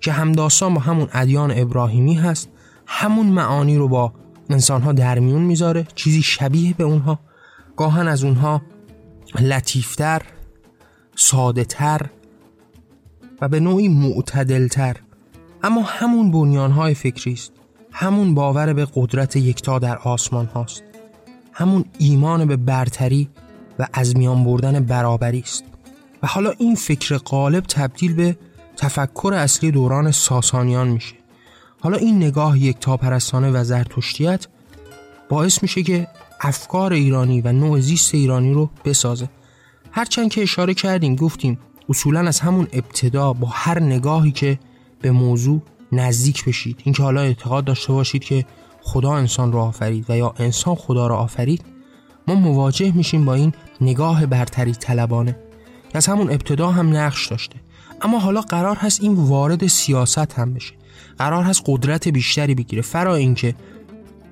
Speaker 1: که همداستان با همون ادیان ابراهیمی هست همون معانی رو با انسانها در میون می‌ذاره چیزی شبیه به اونها. گاهن از اونها لطیفتر ساده تر و به نوعی معتدلتر. اما همون بنیانهای فکری است. همون باور به قدرت یکتا در آسمان هاست. همون ایمان به برتری و از میان بردن برابری است. و حالا این فکر غالب تبدیل به تفکر اصلی دوران ساسانیان میشه. حالا این نگاه یکتا پرستانه و زرتشتیت باعث میشه که افکار ایرانی و نوع زیست ایرانی رو بسازه. هرچند که اشاره کردیم گفتیم اصولا از همون ابتدا با هر نگاهی که به موضوع نزدیک بشید. اینکه حالا اعتقاد داشته باشید که خدا انسان را آفرید و یا انسان خدا را آفرید ما مواجه میشیم با این نگاه برتری طلبانه. از همون ابتدا هم نقش داشته. اما حالا قرار هست این وارد سیاست هم بشه. قرار هست قدرت بیشتری بگیره. فرا اینکه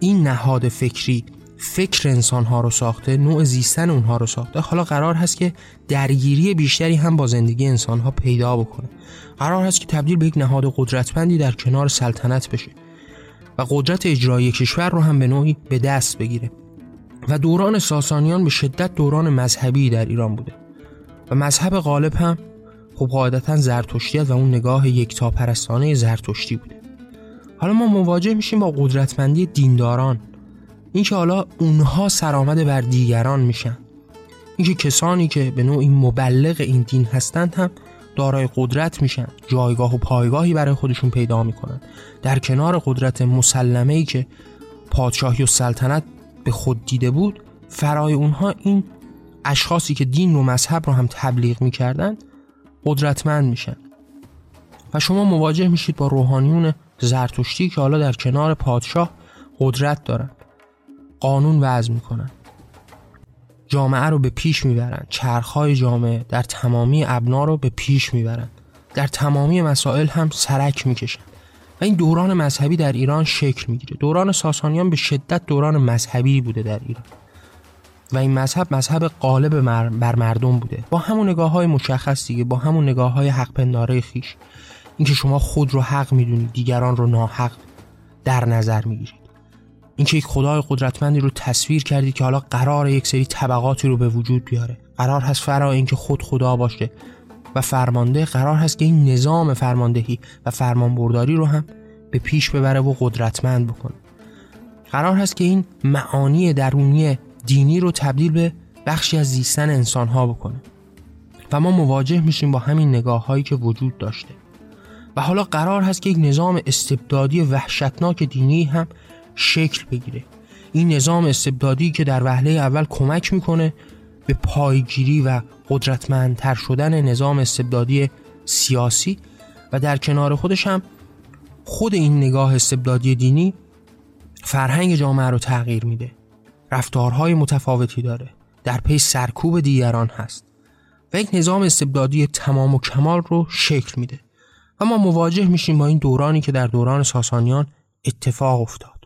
Speaker 1: این نهاد فکری فکر انسان ها رو ساخته نوع زیستن اونها رو ساخته. حالا قرار هست که درگیری بیشتری هم با زندگی انسان ها پیدا بکنه. قرار هست که تبدیل به یک نهاد قدرتمندی در کنار سلطنت بشه و قدرت اجرایی کشور رو هم به نوعی به دست بگیره. و دوران ساسانیان به شدت دوران مذهبی در ایران بوده. و مذهب غالب هم خب قاعدتا زرتشتیت و اون نگاه یکتا پرستانه زرتشتی بوده. حالا ما مواجه میشیم با قدرتمندی دینداران. اینکه حالا اونها سرآمد بر دیگران میشن. اینکه کسانی که به نوعی مبلغ این دین هستند هم دارای قدرت میشن جایگاه و پایگاهی برای خودشون پیدا می‌کنن. در کنار قدرت مسلمه ای که پادشاهی و سلطنت به خود دیده بود فرای اونها این اشخاصی که دین و مذهب رو هم تبلیغ می‌کردن قدرتمند میشن. و شما مواجه میشید با روحانیون زرتشتی که حالا در کنار پادشاه قدرت دارن. قانون وضع می‌کنن. جامعه رو به پیش می‌برن. چرخهای جامعه در تمامی ابنا رو به پیش می‌برن. در تمامی مسائل هم سرک می‌کشن. و این دوران مذهبی در ایران شکل می‌گیره. دوران ساسانیان به شدت دوران مذهبی بوده در ایران. و این مذهب مذهب قالب بر مردم بوده. با همون نگاه های مشخص دیگه با همون نگاه های حق پنداره خیش اینکه شما خود رو حق می‌دونید دیگران رو ناحق در نظر می‌گیرید. اینکه یک خدای قدرتمندی رو تصویر کردید که حالا قرار یک سری طبقاتی رو به وجود بیاره. قرار هست فرا اینکه خود خدا باشه. و فرمانده قرار هست که این نظام فرماندهی و فرمانبرداری رو هم به پیش ببره و قدرتمند بکنه. قرار هست که این معانی درونی دینی رو تبدیل به بخشی از زیستن انسان ها بکنه. و ما مواجه میشیم با همین نگاه هایی که وجود داشته. و حالا قرار هست که یک نظام استبدادی وحشتناک دینی هم شکل بگیره. این نظام استبدادی که در وهله اول کمک می‌کنه به پایگیری و قدرتمندتر شدن نظام استبدادی سیاسی و در کنار خودش هم خود این نگاه استبدادی دینی فرهنگ جامعه رو تغییر میده. رفتارهای متفاوتی داره. در پی سرکوب دیگران هست. و یک نظام استبدادی تمام و کمال رو شکل میده. و ما مواجه میشیم با این دورانی که در دوران ساسانیان اتفاق افتاد.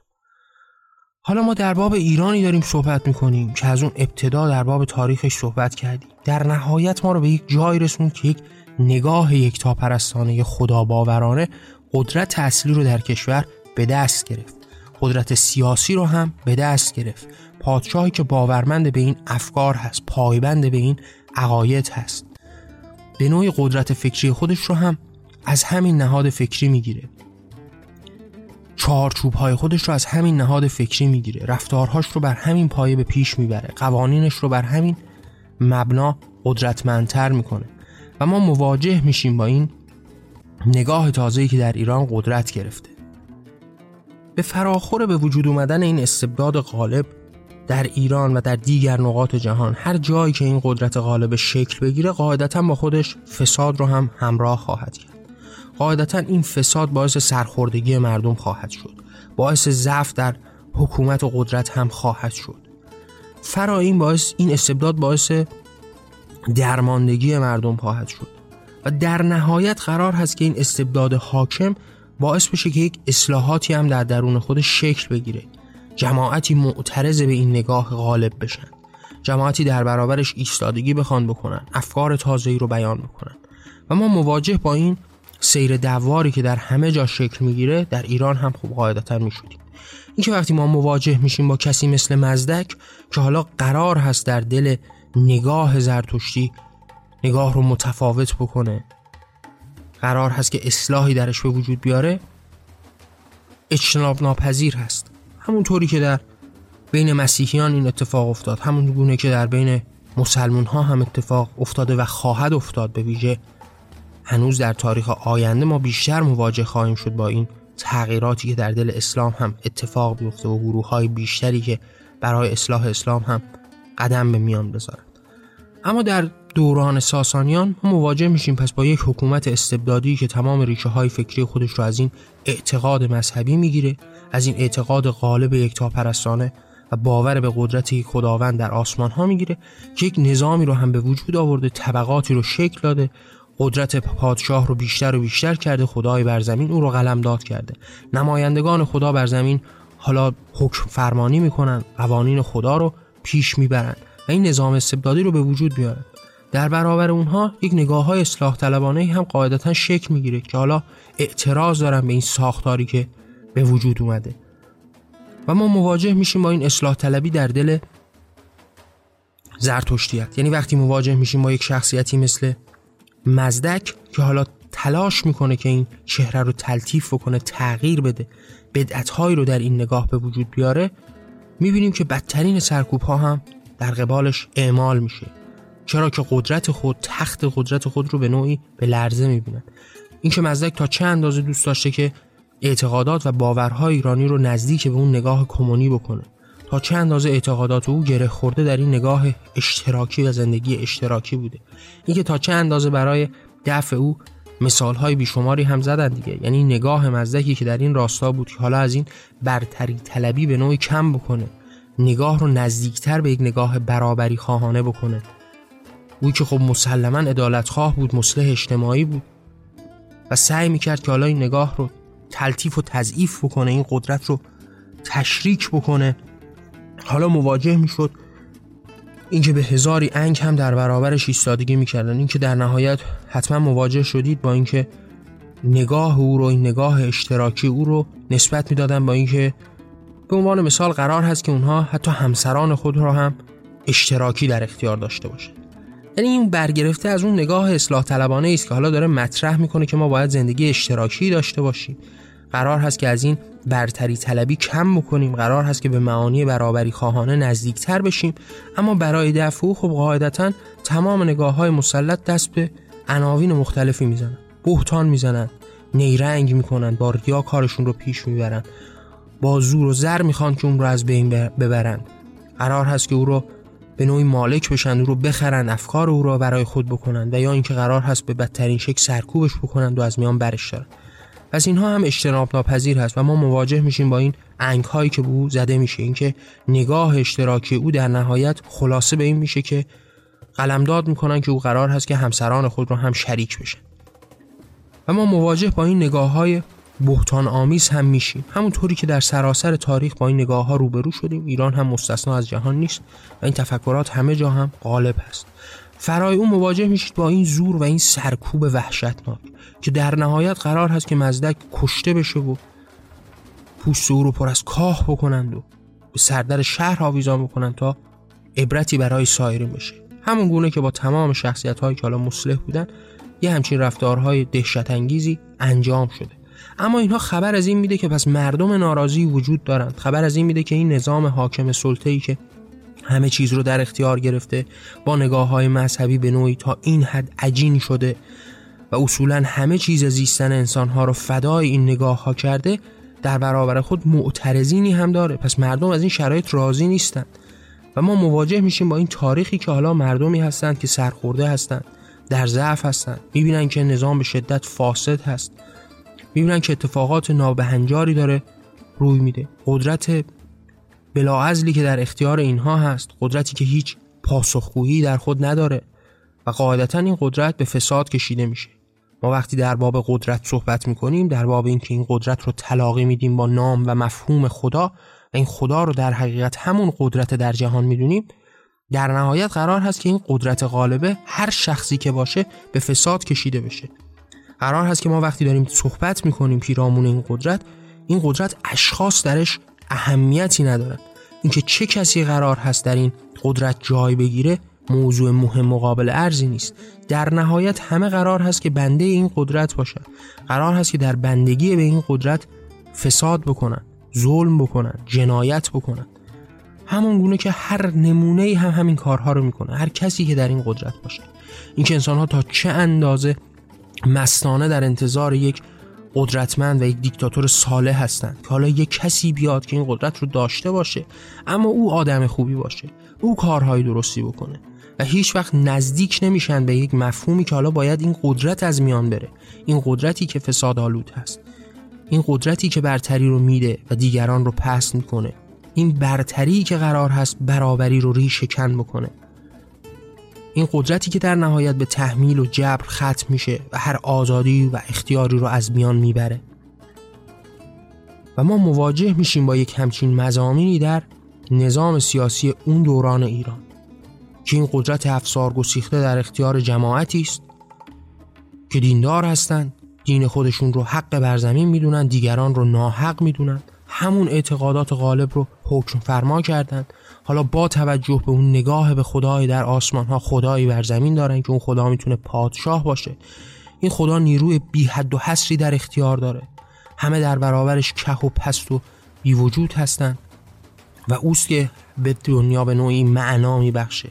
Speaker 1: حالا ما در باب ایرانی داریم صحبت می‌کنیم که از اون ابتدا در باب تاریخش صحبت کردیم. در نهایت ما رو به یک جای رسوند که یک نگاه خدا باورانه قدرت اصلی رو در کشور به دست گرفت. قدرت سیاسی رو هم به دست گرفت. پادشاهی که باورمند به این افکار هست پایبند به این عقاید هست. به نوعی قدرت فکری خودش رو هم از همین نهاد فکری می‌گیره. چارچوب های خودش رو از همین نهاد فکری می‌گیره. رفتارهاش رو بر همین پایه به پیش می‌بره. قوانینش رو بر همین مبنا قدرتمندتر می‌کنه. و ما مواجه میشیم با این نگاه تازه‌ای که در ایران قدرت گرفته. به فراخور به وجود اومدن این استبداد غالب در ایران و در دیگر نقاط جهان هر جایی که این قدرت غالب شکل بگیره قاعدتا با خودش فساد رو هم همراه خواهد کرد. قاعدتا این فساد باعث سرخوردگی مردم خواهد شد. باعث ضعف در حکومت و قدرت هم خواهد شد. فرا این باعث این استبداد باعث درماندگی مردم خواهد شد. و در نهایت قرار هست که این استبداد حاکم باعث بشه که یک اصلاحاتی هم در درون خودش شکل بگیره. جماعتی معترض به این نگاه غالب بشن. جماعتی در برابرش ایستادگی بخوان بکنن افکار تازه‌ای رو بیان بکنن. و ما مواجه با این سیر دواری که در همه جا شکل می‌گیره در ایران هم خوب قاعدتا می‌شدیم. این که وقتی ما مواجه میشیم با کسی مثل مزدک که حالا قرار هست در دل نگاه زرتشتی نگاه رو متفاوت بکنه قرار هست که اصلاحی درش به وجود بیاره اجتناب ناپذیر هست. همونطوری که در بین مسیحیان این اتفاق افتاد همون گونه که در بین مسلمون ها هم اتفاق افتاده و خواهد افتاد به ویژه هنوز در تاریخ آینده ما بیشتر مواجه خواهیم شد با این تغییراتی که در دل اسلام هم اتفاق بیفته و گروه های بیشتری که برای اصلاح اسلام هم قدم به میان بذارند اما در دوران ساسانیان ما مواجه میشیم پس با یک حکومت استبدادی که تمام ریشه های فکری خودش رو از این اعتقاد مذهبی می‌گیره از این اعتقاد غالب یکتاپرستانه و باور به قدرت خداوند در آسمان ها می‌گیره که یک نظامی رو هم به وجود آورده طبقاتی رو شکل داده قدرت پادشاه رو بیشتر و بیشتر کرده خدای بر زمین او رو قلمداد کرده. نمایندگان خدا بر زمین حالا حکم فرمانی می‌کنن قوانین خدا رو پیش می‌برن و این نظام استبدادی رو به وجود بیارن در برابر اونها یک نگاه های اصلاح طلبانه هم قاعدتا شکل می‌گیره که حالا اعتراض دارن به این ساختاری که به وجود اومده. و ما مواجه میشیم با این اصلاح طلبی در دل زرتشتیت یعنی وقتی مواجه میشیم با یک شخصیتی مثل مزدک که حالا تلاش می‌کنه که این چهره رو تلطیف بکنه تغییر بده بدعتهایی رو در این نگاه به وجود بیاره می‌بینیم که بدترین سرکوب ها هم در قبالش اعمال میشه. چرا که قدرت خود تخت قدرت خود رو به نوعی به لرزه این که مزدک تا چه اندازه دوست داشته که اعتقادات و باورهای ایرانی رو نزدیک به اون نگاه کمونی بکنه. تا چه اندازه اعتقادات او گره خورده در این نگاه اشتراکی و زندگی اشتراکی بوده؟ اینکه تا چه اندازه برای دفع او مثال های بیشماری هم زدن دیگه. یعنی نگاه مزدکی که در این راستا بود که حالا از این برتری طلبی به نوعی کم بکنه نگاه رو نزدیکتر به یک نگاه برابری خواهانه بکنه. او که خب مسلما ادالت خواه بود مصلح اجتماعی بود و سعی می‌کرد که حالا این نگاه رو تلطیف و تضعیف بکنه این قدرت رو تشریک بکنه. حالا مواجه می‌شد. اینکه به هزاری انگ هم در برابرش ایستادگی می‌کردن. اینکه در نهایت حتما مواجه شدید با اینکه نگاه او رو این نگاه اشتراکی او رو نسبت می‌دادن با اینکه به عنوان مثال قرار هست که اونها حتی همسران خود را هم اشتراکی در اختیار داشته باشند. یعنی این برگرفته از اون نگاه اصلاح طلبانه است که حالا داره مطرح می‌کنه که ما باید زندگی اشتراکی داشته باشیم. قرار هست که از این برتری طلبی کم بکنیم. قرار هست که به معانی برابری خواهانه نزدیکتر بشیم. اما برای دفع خب قاعدتا تمام نگاه های مسلط دست به عناوین مختلفی می‌زنن. بهتان می‌زنن. نیرنگ می‌کنن. با ریا کارشون رو پیش می‌برن. با زور و زر می‌خوان که اون رو از بین ببرن. قرار هست که او رو به نوعی مالک بشن او رو بخرن افکار او رو برای خود بکنن و یا اینکه قرار هست به بدترین شکل سرکوبش بکنن و از میان برش دارن. پس اینها هم اجتناب ناپذیر هست و ما مواجه میشیم با این انگ هایی که به او زده میشه. اینکه نگاه اشتراکی او در نهایت خلاصه به این میشه که قلمداد می‌کنن که او قرار هست که همسران خود رو هم شریک بشن و ما مواجه با این نگاه های بهتان آمیز هم میشیم. همونطوری که در سراسر تاریخ با این نگاه ها روبرو شدیم ایران هم مستثنا از جهان نیست و این تفکرات همه جا هم غالب هست. فرای اون مواجه میشید با این زور و این سرکوب وحشتناک. که در نهایت قرار هست که مزدک کشته بشه و پوست او رو پر از کاه بکنند و به سردر شهر آویزان بکنند تا عبرتی برای سایرین بشه. همون گونه که با تمام شخصیت هایی که حالا مصلح بودن یه همچین رفتارهای دهشت انگیزی انجام شده. اما اینها خبر از این میده که پس مردم ناراضی وجود دارند. خبر از این میده که این نظام حاکم سلطه ای که همه چیز رو در اختیار گرفته با نگاه های مذهبی به نوعی تا این حد عجین شده و اصولا همه چیز زیستن انسان ها رو فدای این نگاه ها کرده در برابر خود معترضینی هم داره. پس مردم از این شرایط راضی نیستند و ما مواجه میشیم با این تاریخی که حالا مردمی هستند که سرخورده هستند در ضعف هستند. می‌بینن که نظام به شدت فاسد هست. می‌بینن که اتفاقات نابهنجاری داره روی میده. قدرت بلاعزلی که در اختیار اینها هست قدرتی که هیچ پاسخگویی در خود نداره. و قاعدتا این قدرت به فساد کشیده میشه. ما وقتی در باب قدرت صحبت می‌کنیم در باب اینکه این قدرت رو تلاقی میدیم با نام و مفهوم خدا و این خدا رو در حقیقت همون قدرت در جهان می‌دونیم در نهایت قرار هست که این قدرت غالبه هر شخصی که باشه به فساد کشیده بشه. قرار هست که ما وقتی داریم صحبت می‌کنیم پیرامون این قدرت این قدرت اشخاص درش اهمیتی ندارن. اینکه چه کسی قرار هست در این قدرت جای بگیره موضوع مهم مقابل ارزی نیست. در نهایت همه قرار هست که بنده این قدرت باشن. قرار هست که در بندگی به این قدرت فساد بکنن ظلم بکنن جنایت بکنن. همون گونه که هر نمونه هم همین کارها رو می‌کنه. هر کسی که در این قدرت باشه. اینکه انسان ها تا چه اندازه مستانه در انتظار یک قدرتمند و یک دیکتاتور صالح هستند که حالا یک کسی بیاد که این قدرت رو داشته باشه اما او آدم خوبی باشه او کارهای درستی بکنه. و هیچ وقت نزدیک نمیشن به یک مفهومی که حالا باید این قدرت از میان بره. این قدرتی که فساد آلود هست. این قدرتی که برتری رو میده و دیگران رو پس می‌کنه. این برتری که قرار هست برابری رو ریشه کن بکنه. این قدرتی که در نهایت به تحمیل و جبر ختم میشه و هر آزادی و اختیاری رو از میان می‌بره. و ما مواجه میشیم با یک همچین مزامینی در نظام سیاسی اون دوران ایران. که این قدرت افسار گسیخته در اختیار جماعتی است که دیندار هستند دین خودشون رو حق بر زمین می‌دونن دیگران رو ناحق می‌دونن همون اعتقادات غالب رو حکم فرما کردند. حالا با توجه به اون نگاه به خدای در آسمان ها خدایی بر زمین دارن که اون خدا می‌تونه پادشاه باشه. این خدا نیروی بی حد و حسری در اختیار داره. همه در برابرش که و پست و بی وجود هستن و اوست که به دنیا به نوعی معنا میبخشه.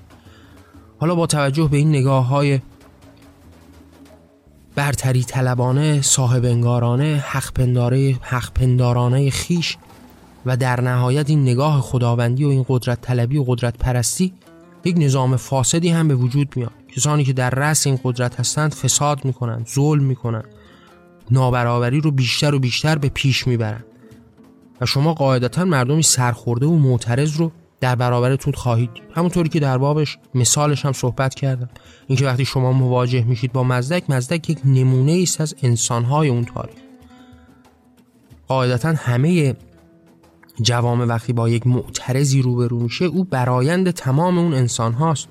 Speaker 1: حالا با توجه به این نگاه های برتری طلبانه صاحب انگارانه حق پنداره حق پندارانه خیش و در نهایت این نگاه خداوندی و این قدرت طلبی و قدرت پرستی یک نظام فاسدی هم به وجود میاد. کسانی که در رأس این قدرت هستند فساد می‌کنند ظلم می‌کنند. نابرابری رو بیشتر و بیشتر به پیش می‌برند. و شما قاعدتا مردمی سرخورده و معترض رو در برابرتون خواهید. دید همونطوری که در بابش مثالش هم صحبت کردم. اینکه وقتی شما مواجه میشید با مزدک مزدک یک نمونه است از انسانهای اون تاریخ قاعدتا همه جوام وقتی با یک معترضی روبرو میشه او برایند تمام اون انسان هاست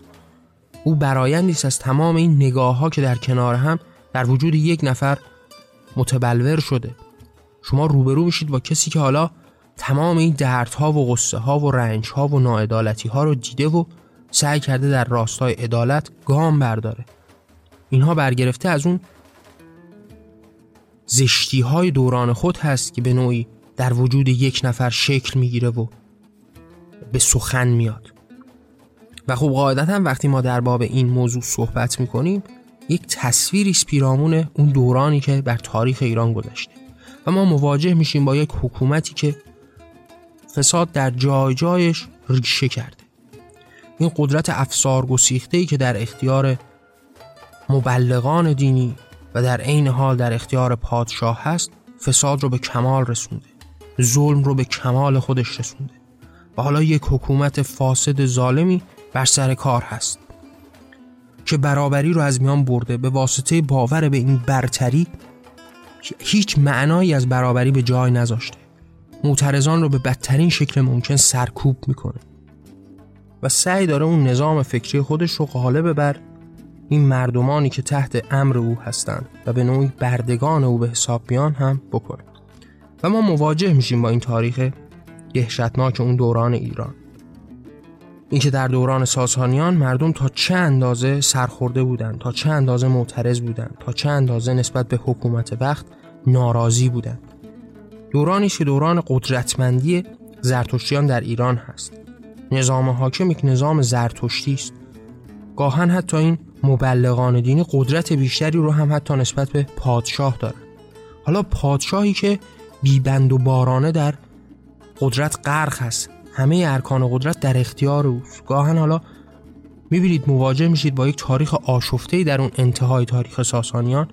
Speaker 1: او برایندی است از تمام این نگاه ها که در کنار هم در وجود یک نفر متبلور شده. شما روبرو میشید با کسی که حالا تمام این دردها و غصه ها و رنج ها و ناعدالتی ها رو دیده و سعی کرده در راستای عدالت گام برداره. اینها برگرفته از اون زشتی های دوران خود هست که به نوعی در وجود یک نفر شکل می‌گیره و به سخن میاد. و خب قاعدتا وقتی ما در باب این موضوع صحبت می‌کنیم یک تصویری پیرامون اون دورانی که بر تاریخ ایران گذشته. و ما مواجه میشیم با یک حکومتی که فساد در جای جایش ریشه کرده. این قدرت افسار گسیخته ای که در اختیار مبلغان دینی و در عین حال در اختیار پادشاه هست فساد رو به کمال رسونده. ظلم رو به کمال خودش رسونده. و حالا یک حکومت فاسد ظالمی بر سر کار هست. که برابری رو از میان برده. به واسطه باور به این برتری هیچ معنایی از برابری به جای نذاشته. معترضان رو به بدترین شکل ممکن سرکوب می‌کنه. و سعی داره اون نظام فکری خودش رو غالب بر این مردمانی که تحت امر او هستند و به نوعی بردگان او به حساب بیان هم بکنه و ما مواجه میشیم با این تاریخ دهشتناک اون دوران ایران. اینکه در دوران ساسانیان مردم تا چه اندازه سرخورده بودند تا چه اندازه معترض بودند تا چه اندازه نسبت به حکومت وقت ناراضی بودند. دورانی که دوران قدرتمندی زرتشتیان در ایران هست. نظام حاکم یک نظام زرتشتی است. گاهن حتی این مبلغان دینی قدرت بیشتری رو هم حتی نسبت به پادشاه داره حالا پادشاهی که بیبند و بارانه در قدرت غرق هست. همه ارکان قدرت در اختیار اوست. گاهن حالا می‌بینید مواجه میشید با یک تاریخ آشفته در اون انتهای تاریخ ساسانیان.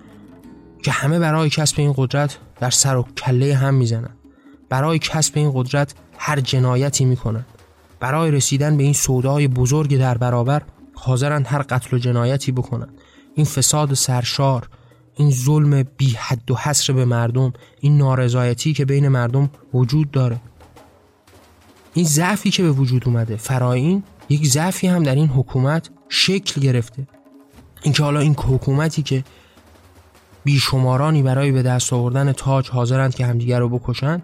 Speaker 1: که همه برای کسب این قدرت در سر و کله هم می‌زنن. برای کسب این قدرت هر جنایتی می‌کنن. برای رسیدن به این سودای بزرگ در برابر حاضرند هر قتل و جنایتی بکنن. این فساد سرشار این ظلم بی حد و حصر به مردم این نارضایتی که بین مردم وجود داره. این ضعفی که به وجود اومده فرای این یک ضعفی هم در این حکومت شکل گرفته. اینکه حالا این حکومتی که بیشمارانی برای به دست آوردن تاج حاضرند که همدیگر رو بکشند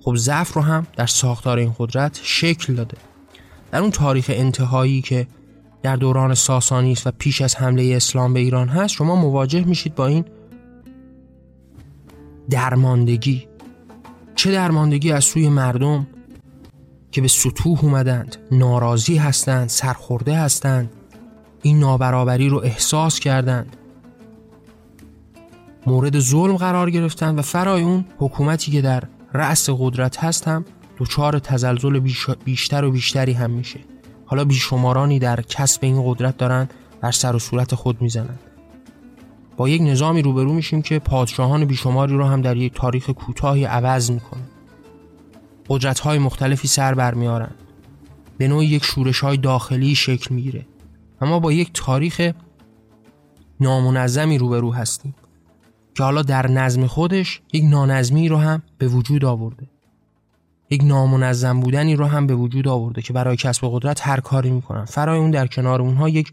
Speaker 1: خب ضعف رو هم در ساختار این قدرت شکل داده. در اون تاریخ انتهایی که در دوران ساسانی است و پیش از حمله اسلام به ایران هست شما مواجه میشید با این درماندگی. چه درماندگی؟ از سوی مردم که به سطوح اومدند ناراضی هستند سرخورده هستند این نابرابری رو احساس کردند. مورد ظلم قرار گرفتند و فرای اون حکومتی که در رأس قدرت هست هم دچار تزلزل بیشتر و بیشتری هم میشه. حالا بیشمارانی در کسب این قدرت دارن بر سر و صورت خود می‌زنند با یک نظامی روبرو میشیم که پادشاهان بیشماری رو هم در یک تاریخ کوتاهی عوض می‌کنه. قدرت های مختلفی سر برمیارن به نوعی یک شورش های داخلی شکل می‌گیره. اما با یک تاریخ نامنظمی روبرو هستیم. که حالا در نظم خودش یک نانظمی رو هم به وجود آورده. یک نامنظم بودنی رو هم به وجود آورده که برای کسب قدرت هر کاری می‌کنن. فرای اون در کنار اونها یک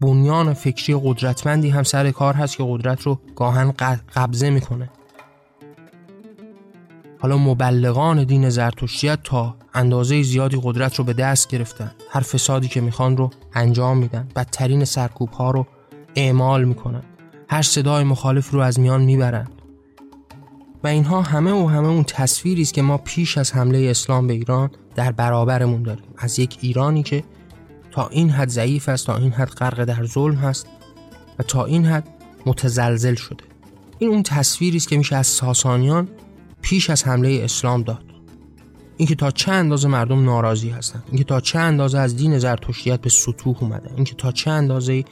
Speaker 1: بنیان فکری قدرتمندی هم سر کار هست که قدرت رو گاهن قبضه می‌کنه. حالا مبلغان دین زرتشتیت تا اندازه زیادی قدرت رو به دست گرفتن. هر فسادی که می‌خوان رو انجام میدن. بدترین سرکوب ها رو اعمال می‌کنن. هر صدای مخالف رو از میان می‌برند و اینها همه و همه اون تصویری است که ما پیش از حمله اسلام به ایران در برابرمون داریم. از یک ایرانی که تا این حد ضعیف است تا این حد غرق در ظلم هست و تا این حد متزلزل شده. این اون تصویری است که میشه از ساسانیان پیش از حمله اسلام داد. اینکه تا چه اندازه مردم ناراضی هستند اینکه تا چه اندازه از دین زرتشتیت به سطوح اومده اینکه تا چه اندازه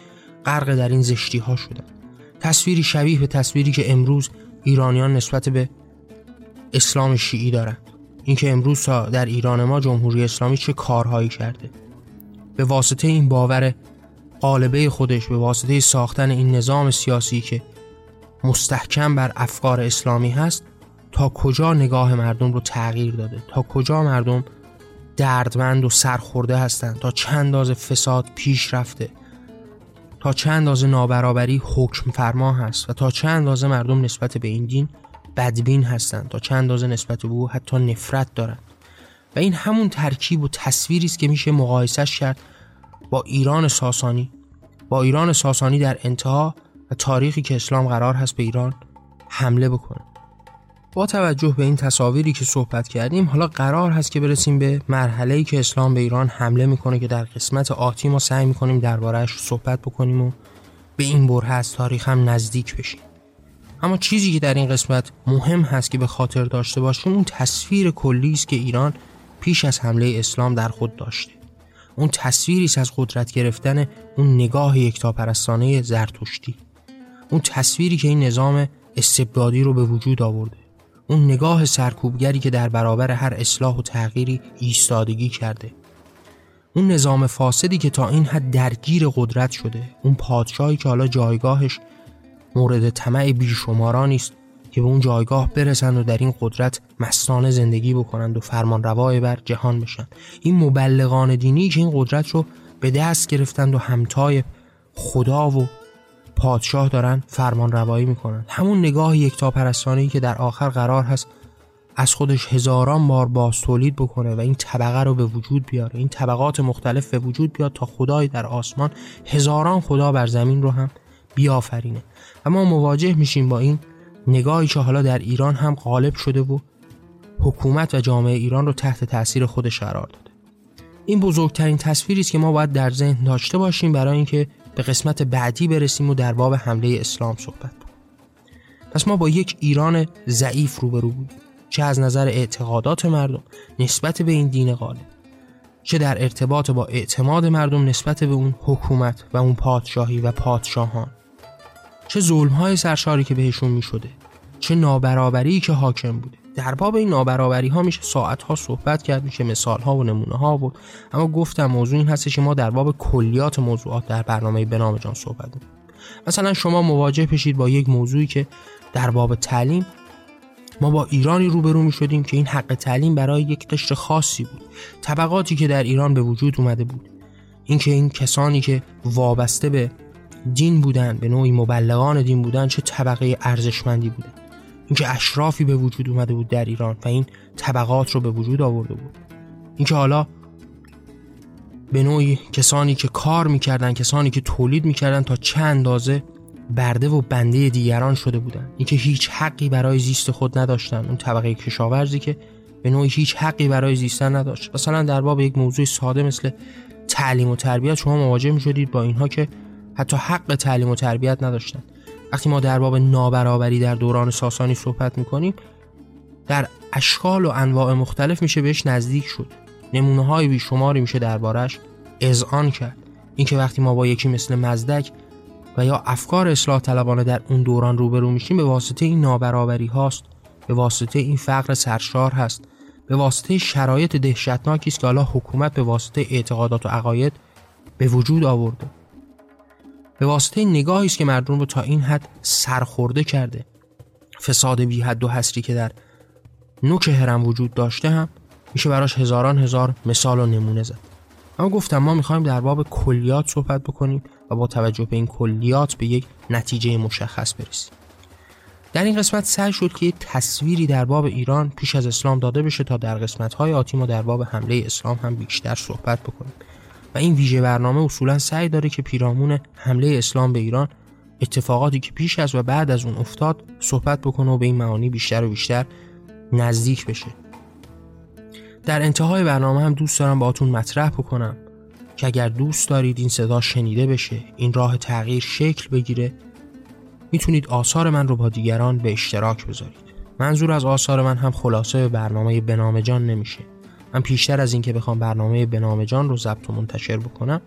Speaker 1: غرق در این زشتی ها شدن. تصویری شبیه به تصویری که امروز ایرانیان نسبت به اسلام شیعی دارند اینکه امروز در ایران ما جمهوری اسلامی چه کارهایی کرده. به واسطه این باور قالبه خودش به واسطه ساختن این نظام سیاسی که مستحکم بر افکار اسلامی هست تا کجا نگاه مردم رو تغییر داده؟ تا کجا مردم دردمند و سرخورده هستند تا چند اندازه فساد پیش رفته؟ تا چند اندازه نابرابری حکم فرما هست و تا چند اندازه مردم نسبت به این دین بدبین هستند تا چند اندازه نسبت به او حتی نفرت دارند. و این همون ترکیب و تصویری است که میشه مقایسش کرد با ایران ساسانی. با ایران ساسانی در انتها و تاریخی که اسلام قرار هست به ایران حمله بکنه. با توجه به این تصاویری که صحبت کردیم حالا قرار هست که برسیم به مرحله‌ای که اسلام به ایران حمله می‌کنه که در قسمت آتی ما سعی می‌کنیم دربارهش صحبت بکنیم و به این بره از تاریخ هم نزدیک بشیم. اما چیزی که در این قسمت مهم هست که به خاطر داشته باشیم اون تصویر کلی است که ایران پیش از حمله اسلام در خود داشته. اون تصویری است از قدرت گرفتن اون نگاه یکتاپرستانه زرتشتی. اون تصویری که این نظام استبدادی رو به وجود آورده. اون نگاه سرکوبگری که در برابر هر اصلاح و تغییری ایستادگی کرده. اون نظام فاسدی که تا این حد درگیر قدرت شده. اون پادشاهی که حالا جایگاهش مورد طمع بیشمارانی است که به اون جایگاه برسند و در این قدرت مستانه زندگی بکنند و فرمان روای بر جهان بشن. این مبلغان دینی که این قدرت رو به دست گرفتند و همتای خدا و پادشاه دارن فرمان روایی می‌کنن. همون نگاه یکتا پرستانی که در آخر قرار هست از خودش هزاران بار باز تولید بکنه و این طبقه رو به وجود بیاره. این طبقات مختلف به وجود بیاد تا خدای در آسمان هزاران خدا بر زمین رو هم بیافرینه. ما مواجه میشیم با این نگاهی که حالا در ایران هم غالب شده و حکومت و جامعه ایران رو تحت تاثیر خودش قرار داده. این بزرگترین تصویری است که ما باید در ذهن داشته باشیم برای اینکه به قسمت بعدی برسیم و در باب حمله اسلام صحبت کنیم. پس ما با یک ایران ضعیف روبرو بودیم چه از نظر اعتقادات مردم نسبت به این دین غالب چه در ارتباط با اعتماد مردم نسبت به اون حکومت و اون پادشاهی و پادشاهان چه ظلم های سرشاری که بهشون می شده چه نابرابری که حاکم بوده. در باب این نابرابری ها میشه ساعت ها صحبت کرد میشه مثال ها و نمونه ها بود. اما گفتم موضوع این هستش که ما در باب کلیات موضوعات در برنامه بنام جان صحبت می‌کنیم. مثلا شما مواجه بشید با یک موضوعی که در باب تعلیم ما با ایرانی روبرو می شدیم که این حق تعلیم برای یک قشر خاصی بود. طبقاتی که در ایران به وجود اومده بود. اینکه این کسانی که وابسته به دین بودن به نوعی مبلغان دین بودن چه طبقه ارزشمندی بودن. اینکه اشرافی به وجود اومده بود در ایران و این طبقات رو به وجود آورده بود. اینکه حالا به نوعی کسانی که کار می‌کردن کسانی که تولید می‌کردن تا چه اندازه برده و بنده دیگران شده بودن. اینکه هیچ حقی برای زیست خود نداشتن. اون طبقه کشاورزی که به نوعی هیچ حقی برای زیستن نداشت. مثلا در باب یک موضوع ساده مثل تعلیم و تربیت شما مواجه می شدید با اینها که حتی حق تعلیم و تربیت نداشتن. وقتی ما در باب نابرابری در دوران ساسانی صحبت می‌کنیم در اشکال و انواع مختلف میشه بهش نزدیک شد. نمونه های بیشماری میشه دربارش اذعان کرد. اینکه وقتی ما با یکی مثل مزدک و یا افکار اصلاح طلبانه در اون دوران روبرو میشیم به واسطه این نابرابری هاست به واسطه این فقر سرشار هست به واسطه شرایط دهشتناکی است که حالا حکومت به واسطه اعتقادات و عقاید به وجود آورده. به واسطه نگاهی است که مردم رو تا این حد سرخورده کرده. فساد بی حد و حسری که در نوک هرم وجود داشته هم میشه براش هزاران هزار مثال و نمونه زد. اما گفتم ما می‌خوایم در باب کلیات صحبت بکنیم و با توجه به این کلیات به یک نتیجه مشخص برسیم. در این قسمت سعی شد که یک تصویری در باب ایران پیش از اسلام داده بشه تا در قسمت های آتی ما در باب حمله اسلام هم بیشتر صحبت بکنیم. و این ویژه برنامه اصولا سعی داره که پیرامون حمله اسلام به ایران اتفاقاتی که پیش از و بعد از اون افتاد صحبت بکنه و به این معانی بیشتر و بیشتر نزدیک بشه. در انتهای برنامه هم دوست دارم باهاتون مطرح بکنم که اگر دوست دارید این صدا شنیده بشه این راه تغییر شکل بگیره می‌تونید آثار من رو با دیگران به اشتراک بذارید. منظور از آثار من هم خلاصه برنامه بنام جان نمیشه. من پیشتر از اینکه بخوام برنامه بنام جان رو ضبط و منتشر بکنم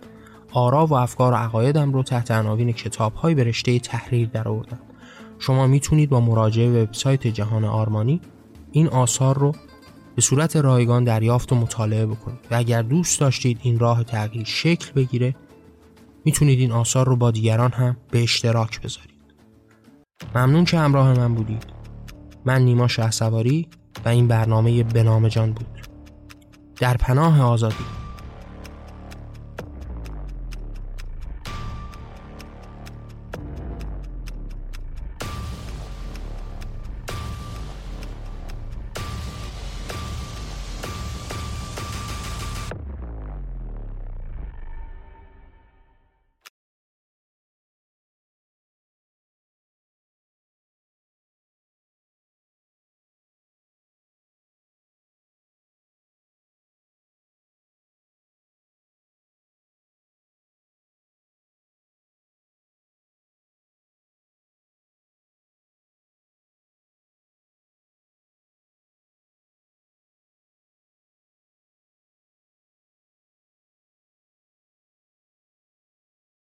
Speaker 1: آرا و افکار و عقایدم رو تحت عناوین کتابهایی به رشته تحریر درآوردم. شما می‌تونید با مراجعه به وبسایت جهان آرمانی این آثار رو به صورت رایگان دریافت و مطالعه بکنید. و اگر دوست داشتید این راه تغییر شکل بگیره می‌تونید این آثار رو با دیگران هم به اشتراک بذارید. ممنون که همراه من بودید. من نیما شهسواری و این برنامه بنام جان بود. در پناه آزادی.